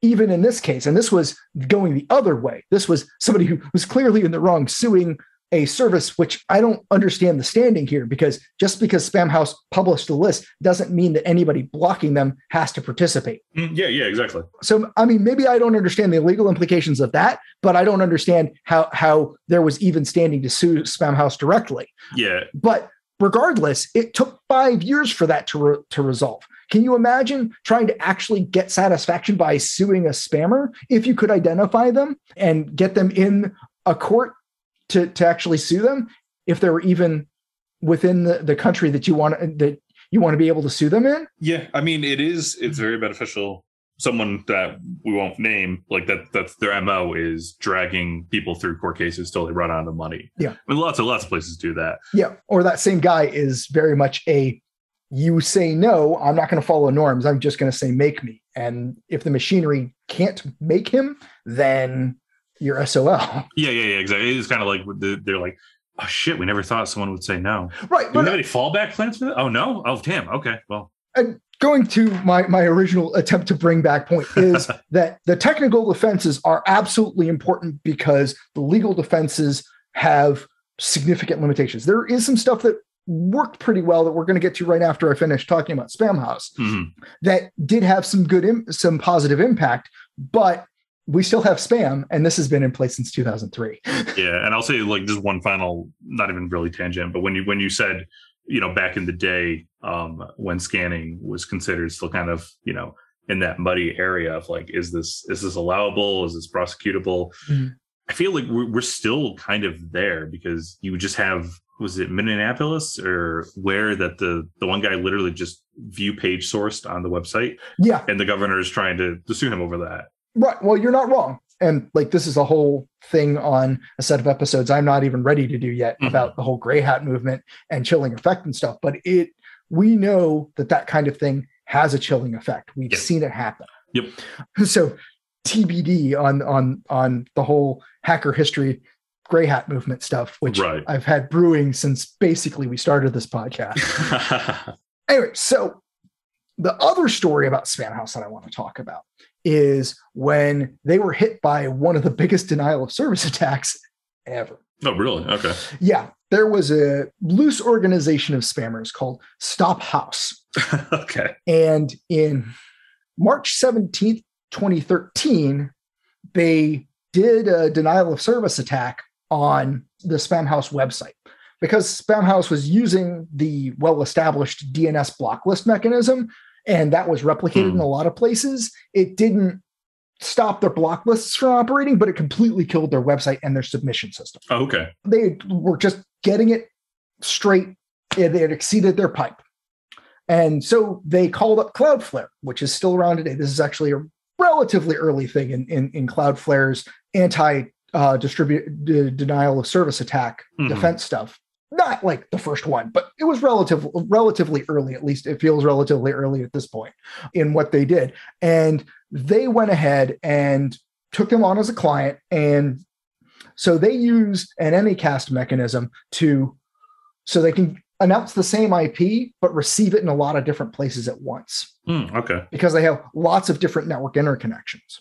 even in this case, and this was going the other way, this was somebody who was clearly in the wrong suing a service which I don't understand the standing here because just because Spamhaus published the list doesn't mean that anybody blocking them has to participate. Mm, yeah, yeah, exactly. So I mean, maybe I don't understand the legal implications of that, but I don't understand how how there was even standing to sue Spamhaus directly. Yeah, But regardless, it took five years for that to re- to resolve. Can you imagine trying to actually get satisfaction by suing a spammer if you could identify them and get them in a court to to actually sue them if they were even within the, the country that you want that you want to be able to sue them in? yeah. I mean, it is. It's mm-hmm. very beneficial. Someone that we won't name, like that. That's their mo is dragging people through court cases till they run out of money. Yeah. I mean, lots of lots of places do that. Yeah, or that same guy is very much a you say no, I'm not going to follow norms. I'm just going to say make me. And if the machinery can't make him, then you're SOL. Yeah, yeah, yeah. Exactly. It's kind of like they're like, oh shit, we never thought someone would say no. Right. Do we have any fallback plans for that? Oh no. Oh damn. Okay. Well. and going to my my original attempt to bring back point is that the technical defenses are absolutely important because the legal defenses have significant limitations. There is some stuff that worked pretty well that we're going to get to right after I finish talking about Spamhaus mhm. that did have some good Im- some positive impact, but we still have spam and this has been in place since 2003. Yeah, and I'll say like just one final, not even really tangent, but when you when you said, you know, back in the day, um, when scanning was considered still kind of, you know, in that muddy area of like, is this is this allowable? Is this prosecutable? Mhm. I feel like we're, we're still kind of there because you just have was it Minneapolis or where that the the one guy literally just view page sourced on the website Yeah, and the governor is trying to, to sue him over that. Right. Well, you're not wrong. And like this is a whole thing on a set of episodes I'm not even ready to do yet Mhm. about the whole gray hat movement and chilling effect and stuff. But it we know that that kind of thing has a chilling effect. We've Yep. seen it happen. Yep. So TBD on on on the whole hacker history gray hat movement stuff, which Right. I've had brewing since basically we started this podcast. anyway, so the other story about Spamhaus that I want to talk about is when they were hit by one of the biggest denial of service attacks ever. oh, really? Okay. Yeah. there was a loose organization of spammers called Stophaus. okay. And in March 17th, 2013, they did a denial of service attack on the Spamhaus website because Spamhaus was using the well established DNS blocklist mechanism and that was replicated Hmm. in a lot of places. It didn't stop their block lists from operating, but it completely killed their website and their submission system. Oh, okay. They were just getting it straight. It had exceeded their pipe. And so they called up Cloudflare, which is still around today. This is actually a relatively early thing in, in, in Cloudflare's anti uh, distribute de- denial of service attack Mhm. defense stuff. Not like the first one, but it was relative, relatively early. At least it feels relatively early at this point in what they did. And they went ahead and took them on as a client. And so they use an Anycast mechanism to so they can announce the same IP but receive it in a lot of different places at once Hmm, okay. because they have lots of different network interconnections.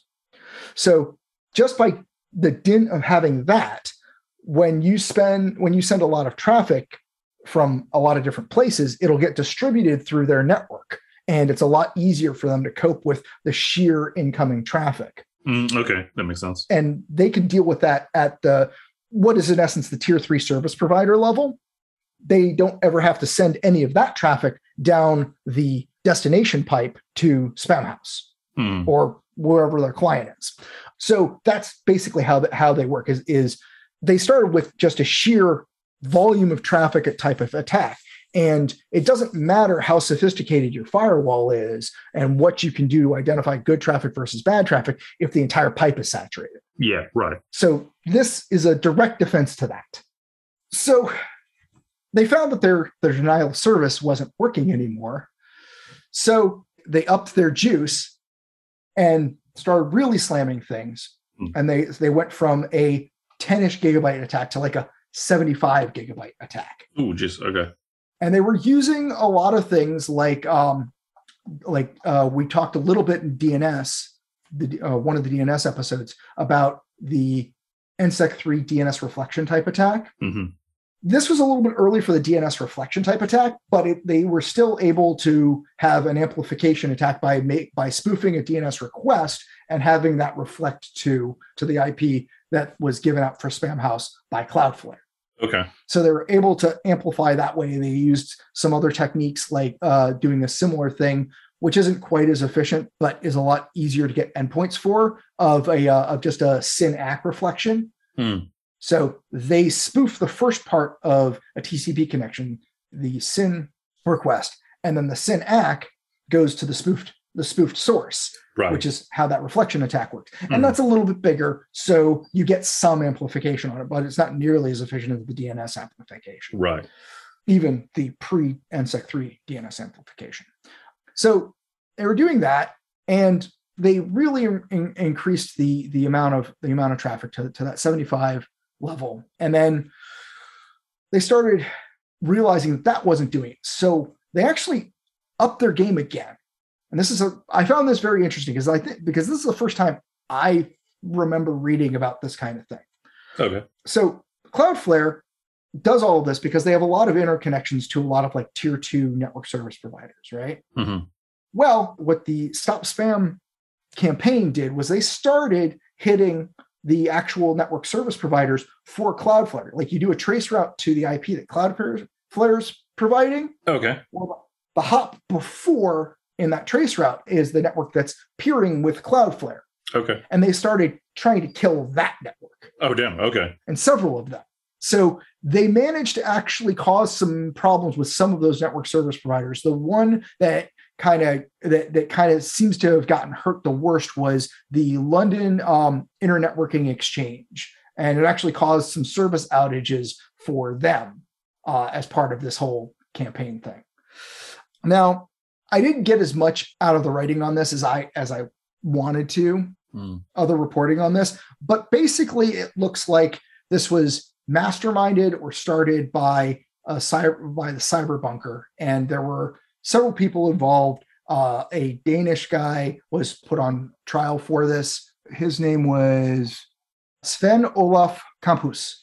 So just by the dint of having that, when you spend when you send a lot of traffic from a lot of different places, it'll get distributed through their network. And it's a lot easier for them to cope with the sheer incoming traffic. Hmm, okay. That makes sense. And they can deal with that at the what is in essence the tier three service provider level. They don't ever have to send any of that traffic down the destination pipe to Spamhaus Hmm. or wherever their client is. So that's basically how the, how they work is is they started with just a sheer volume of traffic at type of attack. And it doesn't matter how sophisticated your firewall is and what you can do to identify good traffic versus bad traffic if the entire pipe is saturated. Yeah, right. So this is a direct defense to that. So they found that their, their denial of service wasn't working anymore. So they upped their juice and started really slamming things. Hmm. And they they went from a 10-ish gigabyte attack to like a 75 gigabyte attack. Ooh, just okay. and they were using a lot of things like um like uh we talked a little bit in DNS the uh, one of the DNS episodes about the NSEC3 DNS reflection type attack. Hmm this was a little bit early for the DNS reflection type attack, but it, they were still able to have an amplification attack by make, by spoofing a DNS request and having that reflect to to the IP that was given out for Spamhaus by Cloudflare. Okay. So they were able to amplify that way. They used some other techniques like uh, doing a similar thing, which isn't quite as efficient, but is a lot easier to get endpoints for of a uh, of just a SYN ACK reflection. Hmm. So they spoof the first part of a TCP connection, the SYN request, and then the SYN ACK goes to the spoofed the spoofed source, Right. which is how that reflection attack works. And mm-hmm. that's a little bit bigger, so you get some amplification on it, but it's not nearly as efficient as the DNS amplification right. even the pre NSEC3 DNS amplification. So they were doing that, and they really in- increased the the amount of the amount of traffic to, to that 75 level, and then they started realizing that that wasn't doing it. So they actually upped their game again. And this is a I found this very interesting because I think because this is the first time I remember reading about this kind of thing Okay. so Cloudflare does all of this because they have a lot of interconnections to a lot of like tier two network service providers, right? hmm Well, what the Stop Spam campaign did was they started hitting the actual network service providers for Cloudflare. Like you do a trace route to the IP that Cloudflare's providing. Okay. Well, the hop before in that trace route is the network that's peering with Cloudflare. Okay. And they started trying to kill that network Oh, damn. Okay. and several of them. So they managed to actually cause some problems with some of those network service providers. The one that kind of that, that kind of seems to have gotten hurt the worst was the London um, Internetworking Exchange, and it actually caused some service outages for them uh, as part of this whole campaign thing. Now, I didn't get as much out of the writing on this as I as I wanted to Hmm. other reporting on this, but basically it looks like this was masterminded or started by a cyber by the cyber bunker, and there were several people involved. Uh, a Danish guy was put on trial for this. His name was Sven Olaf Kamphuis,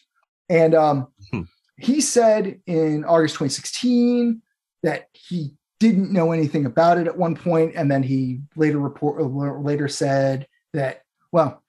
and um, Hmm. he said in August 2016 that he didn't know anything about it at one point, and then he later report later said that well,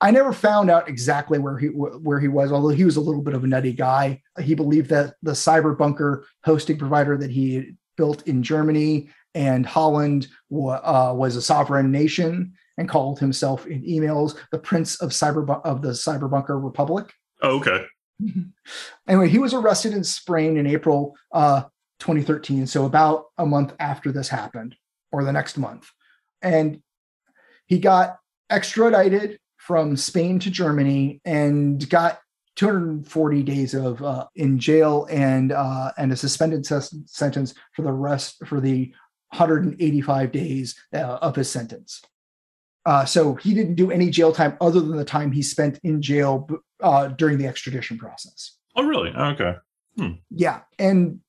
I never found out exactly where he where he was, although he was a little bit of a nutty guy. He believed that the cyber bunker hosting provider that he built in Germany and Holland uh, was a sovereign nation and called himself in emails the Prince of Cyber of the Cyber Bunker Republic. Oh, okay. anyway, he was arrested in Spain in April uh, 2013, so about a month after this happened, or the next month, and he got extradited from Spain to Germany and got 240 days of uh, in jail and uh, and a suspended ses- sentence for the rest for the 185 days uh, of his sentence. Uh, so he didn't do any jail time other than the time he spent in jail uh, during the extradition process. Oh, really? Okay. Hmm. Yeah, and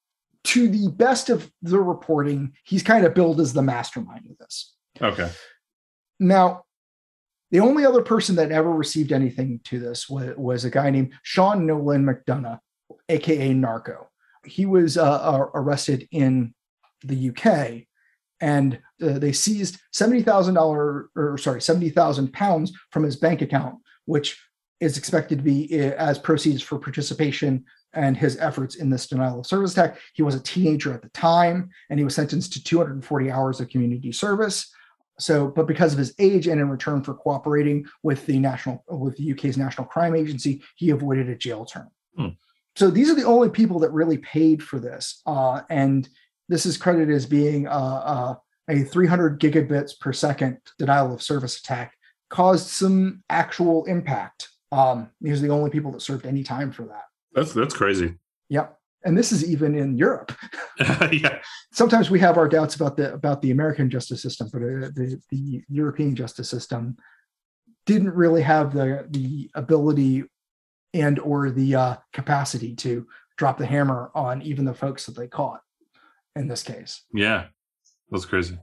to the best of the reporting, he's kind of billed as the mastermind of this. Okay. Now, the only other person that ever received anything to this was, was a guy named Sean Nolan McDonagh, aka Narco. He was uh, uh, arrested in the UK, and uh, they seized seventy thousand dollar or sorry seventy thousand pounds from his bank account, which is expected to be uh, as proceeds for participation and his efforts in this denial of service attack. He was a teenager at the time, and he was sentenced to 240 hours of community service. So, but because of his age and in return for cooperating with the national with the UK's National Crime Agency, he avoided a jail term. Hmm. So these are the only people that really paid for this, uh, and this is credited as being uh, uh, a 300 gigabits per second denial of service attack caused some actual impact. Um, these are the only people that served any time for that. That's that's crazy. Yep and this is even in Europe. yeah. Sometimes we have our doubts about the about the American justice system, but uh, the the European justice system didn't really have the the ability and or the uh, capacity to drop the hammer on even the folks that they caught in this case. Yeah, that's crazy.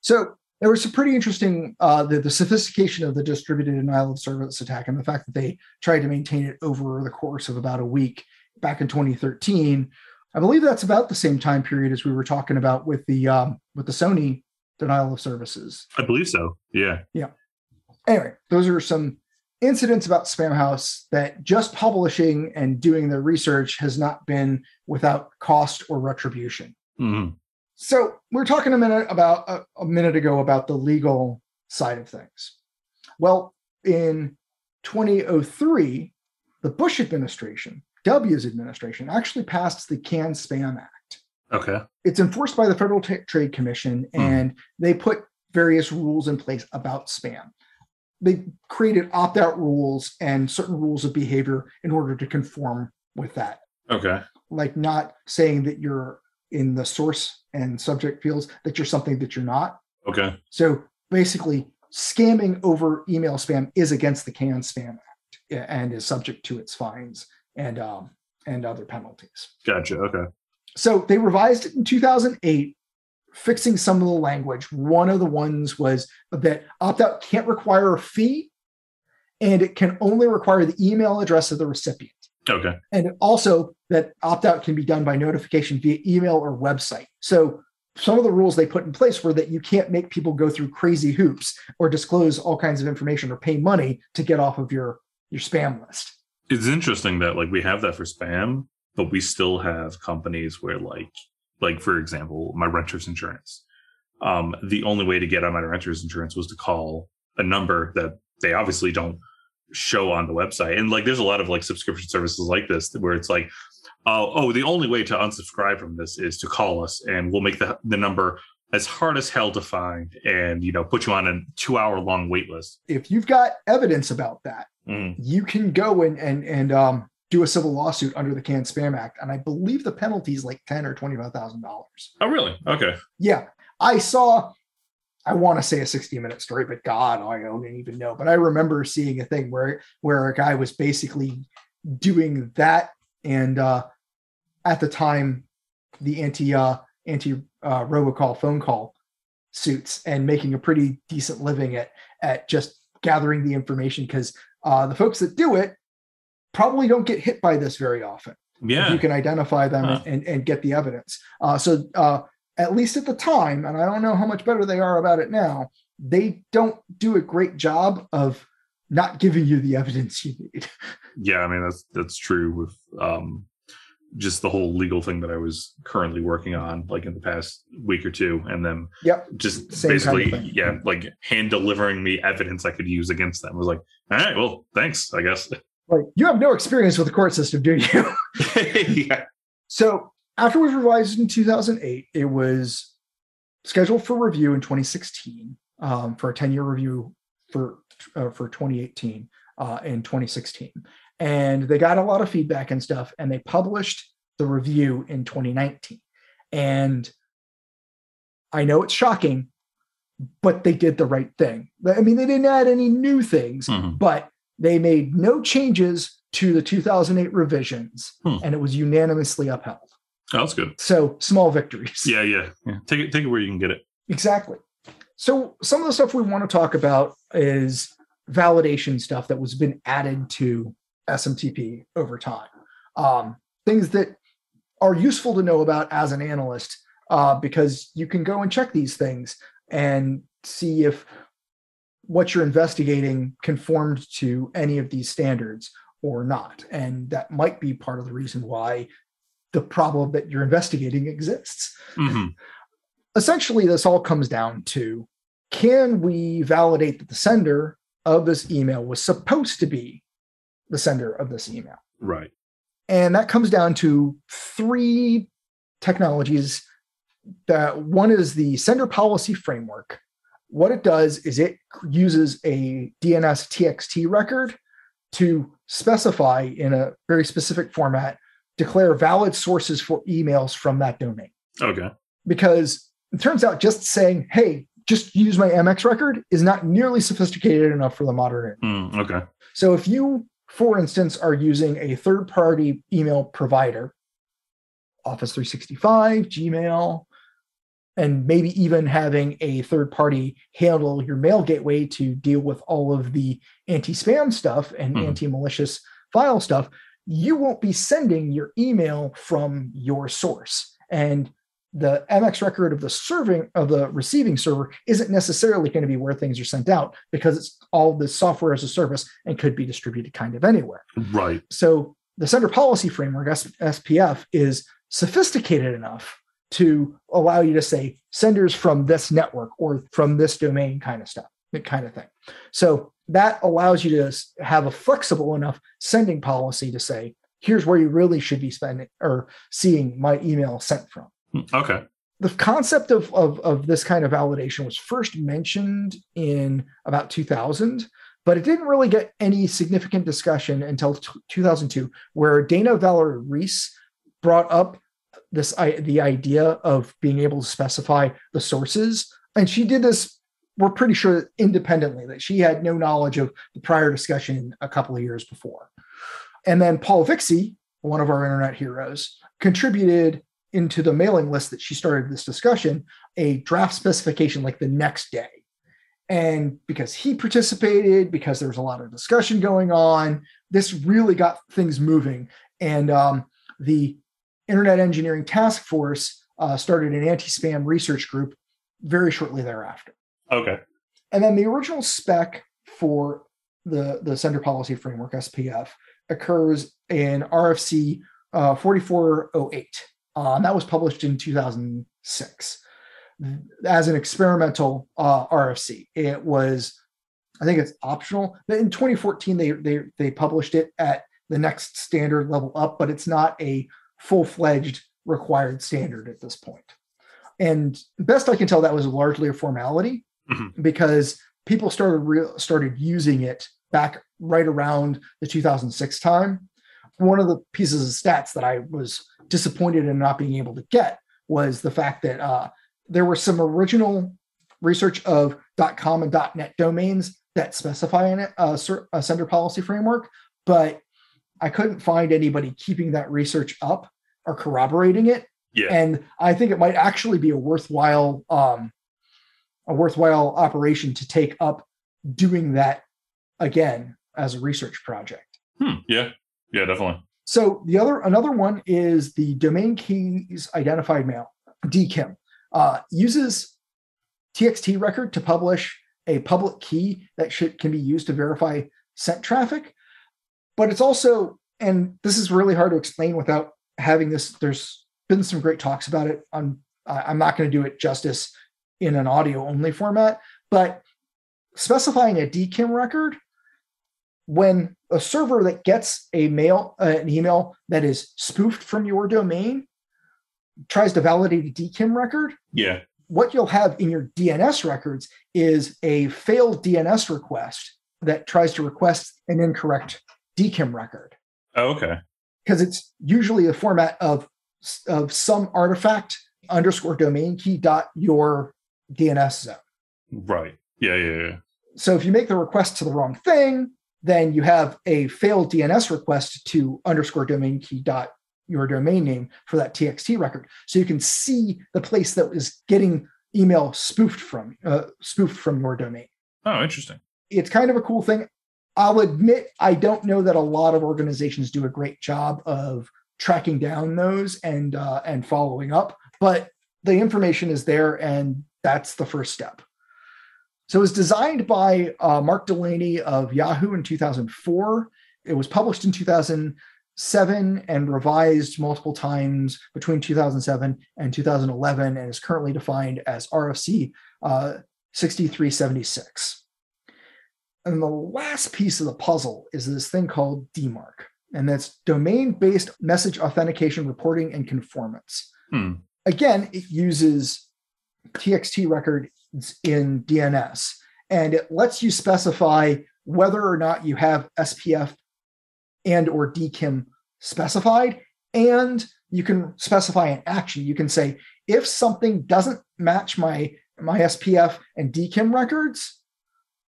So there was some pretty interesting uh, the, the sophistication of the distributed denial of service attack and the fact that they tried to maintain it over the course of about a week back in 2013. I believe that's about the same time period as we were talking about with the um, with the Sony denial of services. I believe so. Yeah. Yeah. Anyway, those are some incidents about Spamhaus that just publishing and doing the research has not been without cost or retribution. Mm-hmm. So we're talking a minute about a, a minute ago about the legal side of things. Well, in 2003, the Bush administration W's administration actually passed the Can Spam Act. Okay. It's enforced by the Federal T- Trade Commission, hmm. and they put various rules in place about spam. They created opt out rules and certain rules of behavior in order to conform with that. Okay. Like not saying that you're in the source and subject fields, that you're something that you're not. Okay. So basically, scamming over email spam is against the Can Spam Act and is subject to its fines and um, and other penalties. Gotcha. Okay. So they revised it in 2008, fixing some of the language. One of the ones was that opt out can't require a fee, and it can only require the email address of the recipient. Okay. And also that opt out can be done by notification via email or website. So some of the rules they put in place were that you can't make people go through crazy hoops or disclose all kinds of information or pay money to get off of your your spam list it's interesting that like we have that for spam, but we still have companies where like like for example, my renter's insurance. Um, the only way to get on my renter's insurance was to call a number that they obviously don't show on the website. And like there's a lot of like subscription services like this where it's like, uh, oh, the only way to unsubscribe from this is to call us and we'll make the the number as hard as hell to find and you know put you on a two hour long wait list. If you've got evidence about that, Mm. You can go and and and um, do a civil lawsuit under the Can Spam Act, and I believe the penalty is like ten or twenty five thousand dollars. Oh, really? Okay. Yeah, I saw. I want to say a 60 minute story, but God, I don't even know. But I remember seeing a thing where where a guy was basically doing that, and uh, at the time, the anti uh, anti uh, robocall phone call suits and making a pretty decent living at at just gathering the information because uh, the folks that do it probably don't get hit by this very often. Yeah. you can identify them Huh. and, and get the evidence. Uh, so uh, at least at the time, and I don't know how much better they are about it now, they don't do a great job of not giving you the evidence you need. yeah i mean that's that's true with um just the whole legal thing that i was currently working on like in the past week or two and then Yep. just Same kind of basically yeah like hand delivering me evidence i could use against them. I was like all right well thanks i guess. Like you have no experience with the court system, do you? yeah. So after it was revised in 2008, it was scheduled for review in 2016 um, for a 10-year review for uh, for 2018 uh, in 2016, and they got a lot of feedback and stuff, and they published the review in 2019. And I know it's shocking, but they did the right thing. I mean, they didn't add any new things, Mhm. but they made no changes to the 2008 revisions, Hmm. and it was unanimously upheld. oh, that's good So small victories. yeah yeah yeah take it take it where you can get it Exactly. So some of the stuff we want to talk about is validation stuff that was been added to SMTP over time. Um, things that are useful to know about as an analyst uh, because you can go and check these things and see if what you're investigating conformed to any of these standards or not. And that might be part of the reason why the problem that you're investigating exists hmm essentially this all comes down to can we validate that the sender of this email was supposed to be the sender of this email. Right. And that comes down to three technologies that one is the sender policy framework. What it does is it uses a dns txt record to specify in a very specific format declare valid sources for emails from that domain. Okay. Because it turns out just saying, hey, just use my MX record is not nearly sophisticated enough for the modern. Mm, okay. So if you, for instance, are using a third party email provider, Office 365, Gmail, and maybe even having a third party handle your mail gateway to deal with all of the anti spam stuff and Mhm. anti malicious file stuff, you won't be sending your email from your source. And the MX record of the serving of the receiving server isn't necessarily going to be where things are sent out because it's all the software as a service and could be distributed kind of anywhere. right So the sender policy framework SPF is sophisticated enough to allow you to say senders from this network or from this domain kind of stuff, that kind of thing. So that allows you to have a flexible enough sending policy to say, here's where you really should be spending or seeing my email sent from Hmm, okay. The concept of, of, of this kind of validation was first mentioned in about 2000 but it didn't really get any significant discussion until t- 2002 where dana valerie reese brought up this i- the idea of being able to specify the sources and she did this we're pretty sure independently that she had no knowledge of the prior discussion a couple of years before. And then paul vixie one of our internet heroes contributed into the mailing list that she started this discussion a draft specification like the next day. And because he participated, because there was a lot of discussion going on, this really got things moving. And um, the Internet Engineering Task Force uh, started an anti spam research group very shortly thereafter. okay And then the original spec for the, the sender policy framework, SPF, occurs in RFC uh, 4408. Uh, that was published in 2006 as an experimental uh, RFC. It was, I think it's optional. But In 2014, they, they, they published it at the next standard level up, but it's not a full fledged required standard at this point. And best I can tell, that was largely a formality because people started real started using it back right around the 2006 time. One of the pieces of stats that I was disappointed in not being able to get was the fact that uh, there were some original research of .com and .net domains that specify in it a, a sender policy framework, but I couldn't find anybody keeping that research up or corroborating it. Yeah. And I think it might actually be a worthwhile um, a worthwhile operation to take up doing that again as a research project. Hmm, yeah, yeah, definitely. So the other another one is the domain keys identified mail, DKIM, uh, uses TXT record to publish a public key that should can be used to verify sent traffic. But it's also, and this is really hard to explain without having this. There's been some great talks about it. I'm I'm not going to do it justice in an audio only format, but specifying a DKIM record when a server that gets a mail uh, an email that is spoofed from your domain tries to validate a DKIM record, Yeah. what you'll have in your DNS records is a failed DNS request that tries to request an incorrect DKIM record Oh, okay. because it's usually a format of of some artifact underscore domain key dot your DNS zone. Right. Yeah, yeah, yeah. So if you make the request to the wrong thing, then you have a failed DNS request to underscore domain key dot your domain name for that TXT record. So you can see the place that is getting email spoofed from uh, spoofed from your domain. Oh, interesting. It's kind of a cool thing. I'll admit I don't know that a lot of organizations do a great job of tracking down those and uh, and following up, but the information is there, and that's the first step. So it was designed by uh, Mark Delany of Yahoo in 2004. It was published in 2007 and revised multiple times between 2007 and 2011, and is currently defined as RFC uh, 6376. And the last piece of the puzzle is this thing called DMARC, and that's domain based message authentication reporting and conformance. Hmm. Again, it uses TXT records in DNS, and it lets you specify whether or not you have SPF and or DKIM specified, and you can specify an action. You can say if something doesn't match my my SPF and DKIM records,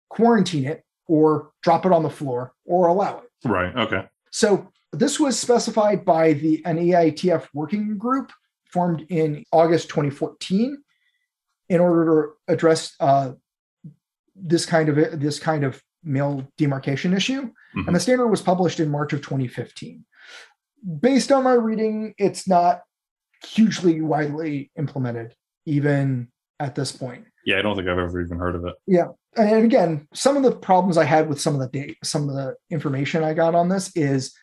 quarantine it or drop it on the floor or allow it. Right. Okay. So this was specified by the an EITF working group formed in August 2014 in order to address uh, this kind of this kind of mail demarcation issue. Mhm. And the standard was published in March of 2015. Based on my reading, it's not hugely widely implemented, even at this point Yeah, I don't think I've ever even heard of it. Yeah. And again, some of the problems I had with some of the date, some of the information I got on this is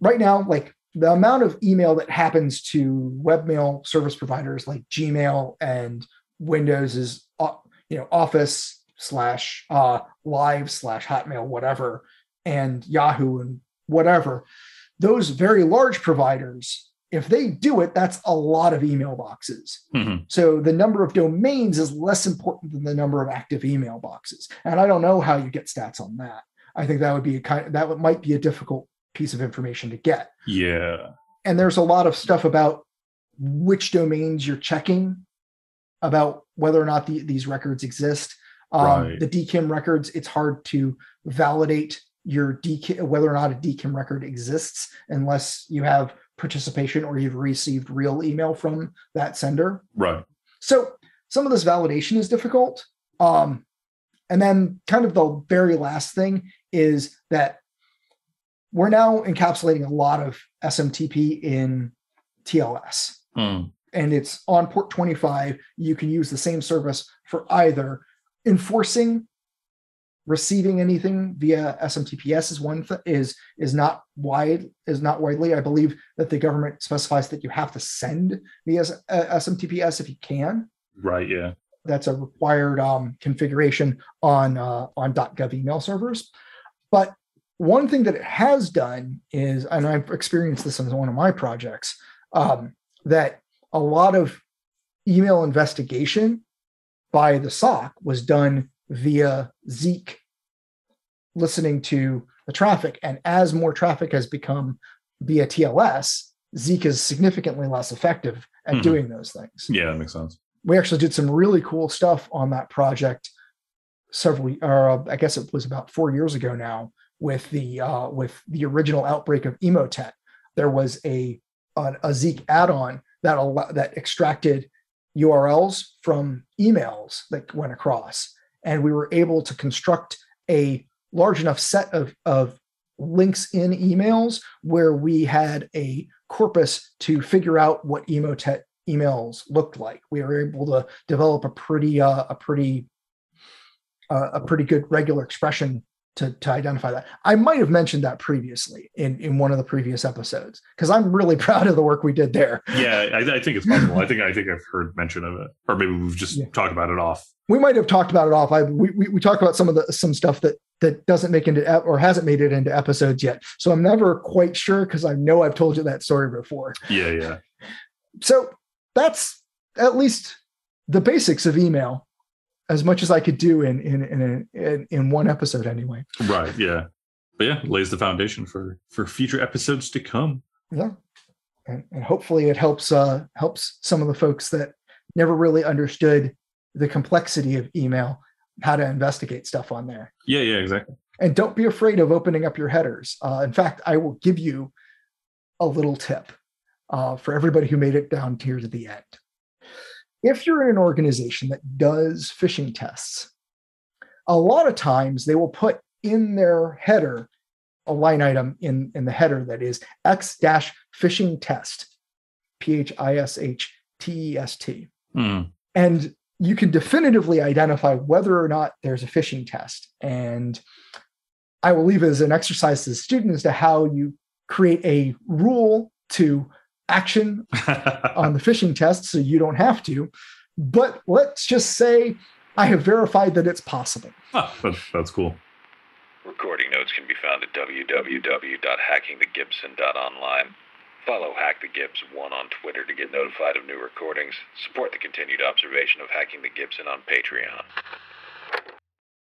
right now, like the amount of email that happens to webmail service providers like Gmail and Windows is, uh, you know, Office slash uh, Live slash Hotmail, whatever, and Yahoo and whatever. Those very large providers, if they do it, that's a lot of email boxes. Mhm. So the number of domains is less important than the number of active email boxes. And I don't know how you get stats on that. I think that would be a kind that might be a difficult piece of information to get. Yeah. And there's a lot of stuff about which domains you're checking about whether or not the, these records exist. Um, Right. The DKIM records, it's hard to validate your DKIM, whether or not a DKIM record exists unless you have participation or you've received real email from that sender. Right. So some of this validation is difficult. Um, and then kind of the very last thing is that we're now encapsulating a lot of SMTP in TLS. Hmm. And it's on port 25. You can use the same service for either enforcing receiving anything via SMTPS is one th- is is not wide is not widely. I believe that the government specifies that you have to send via S- uh, SMTPS if you can Right. Yeah. that's a required um, configuration on uh, on .gov email servers. But one thing that it has done is, and I've experienced this in one of my projects, um, that a lot of email investigation by the SOC was done via Zeek listening to the traffic. And as more traffic has become via TLS, Zeek is significantly less effective at Mhm. doing those things Yeah, that makes sense. we actually did some really cool stuff on that project several or uh, i guess it was about four years ago now with the uh, with the original outbreak of emotet there was a a, a zeek add-on that al- that extracted urls from emails that went across and we were able to construct a large enough set of of links in emails where we had a corpus to figure out what emotet emails looked like. We were able to develop a pretty uh, a pretty uh, a pretty good regular expression to, to identify that. I might have mentioned that previously in, in one of the previous episodes because I'm really proud of the work we did there. Yeah, I, I, think it's possible. I think I think I've heard mention of it, or maybe we've just yeah. talked about it off. We might have talked about it off. I we, we, we talked about some of the some stuff that that doesn't make into or hasn't made it into episodes yet. So I'm never quite sure because I know I've told you that story before. Yeah, yeah. So that's at least the basics of email as much as I could do in in in in, in one episode anyway. Right. Yeah. But yeah, lays the foundation for for future episodes to come. Yeah. And, and hopefully it helps uh helps some of the folks that never really understood the complexity of email how to investigate stuff on there. Yeah, yeah, exactly. And don't be afraid of opening up your headers. Uh, in fact, I will give you a little tip uh, for everybody who made it down here to the end if you're in an organization that does phishing tests, a lot of times they will put in their header a line item in, in the header that is X dash phishing test, P H I S H T E S T. Hmm. And you can definitively identify whether or not there's a phishing test. And I will leave it as an exercise to the students to how you create a rule to action on the phishing test so you don't have to. But let's just say I have verified that it's possible. Oh, that's, that's cool. Recording notes can be found at www.hackingthegibson.online. Follow Hack the Gibbs 1 on Twitter to get notified of new recordings. Support the continued observation of Hacking the Gibson on Patreon.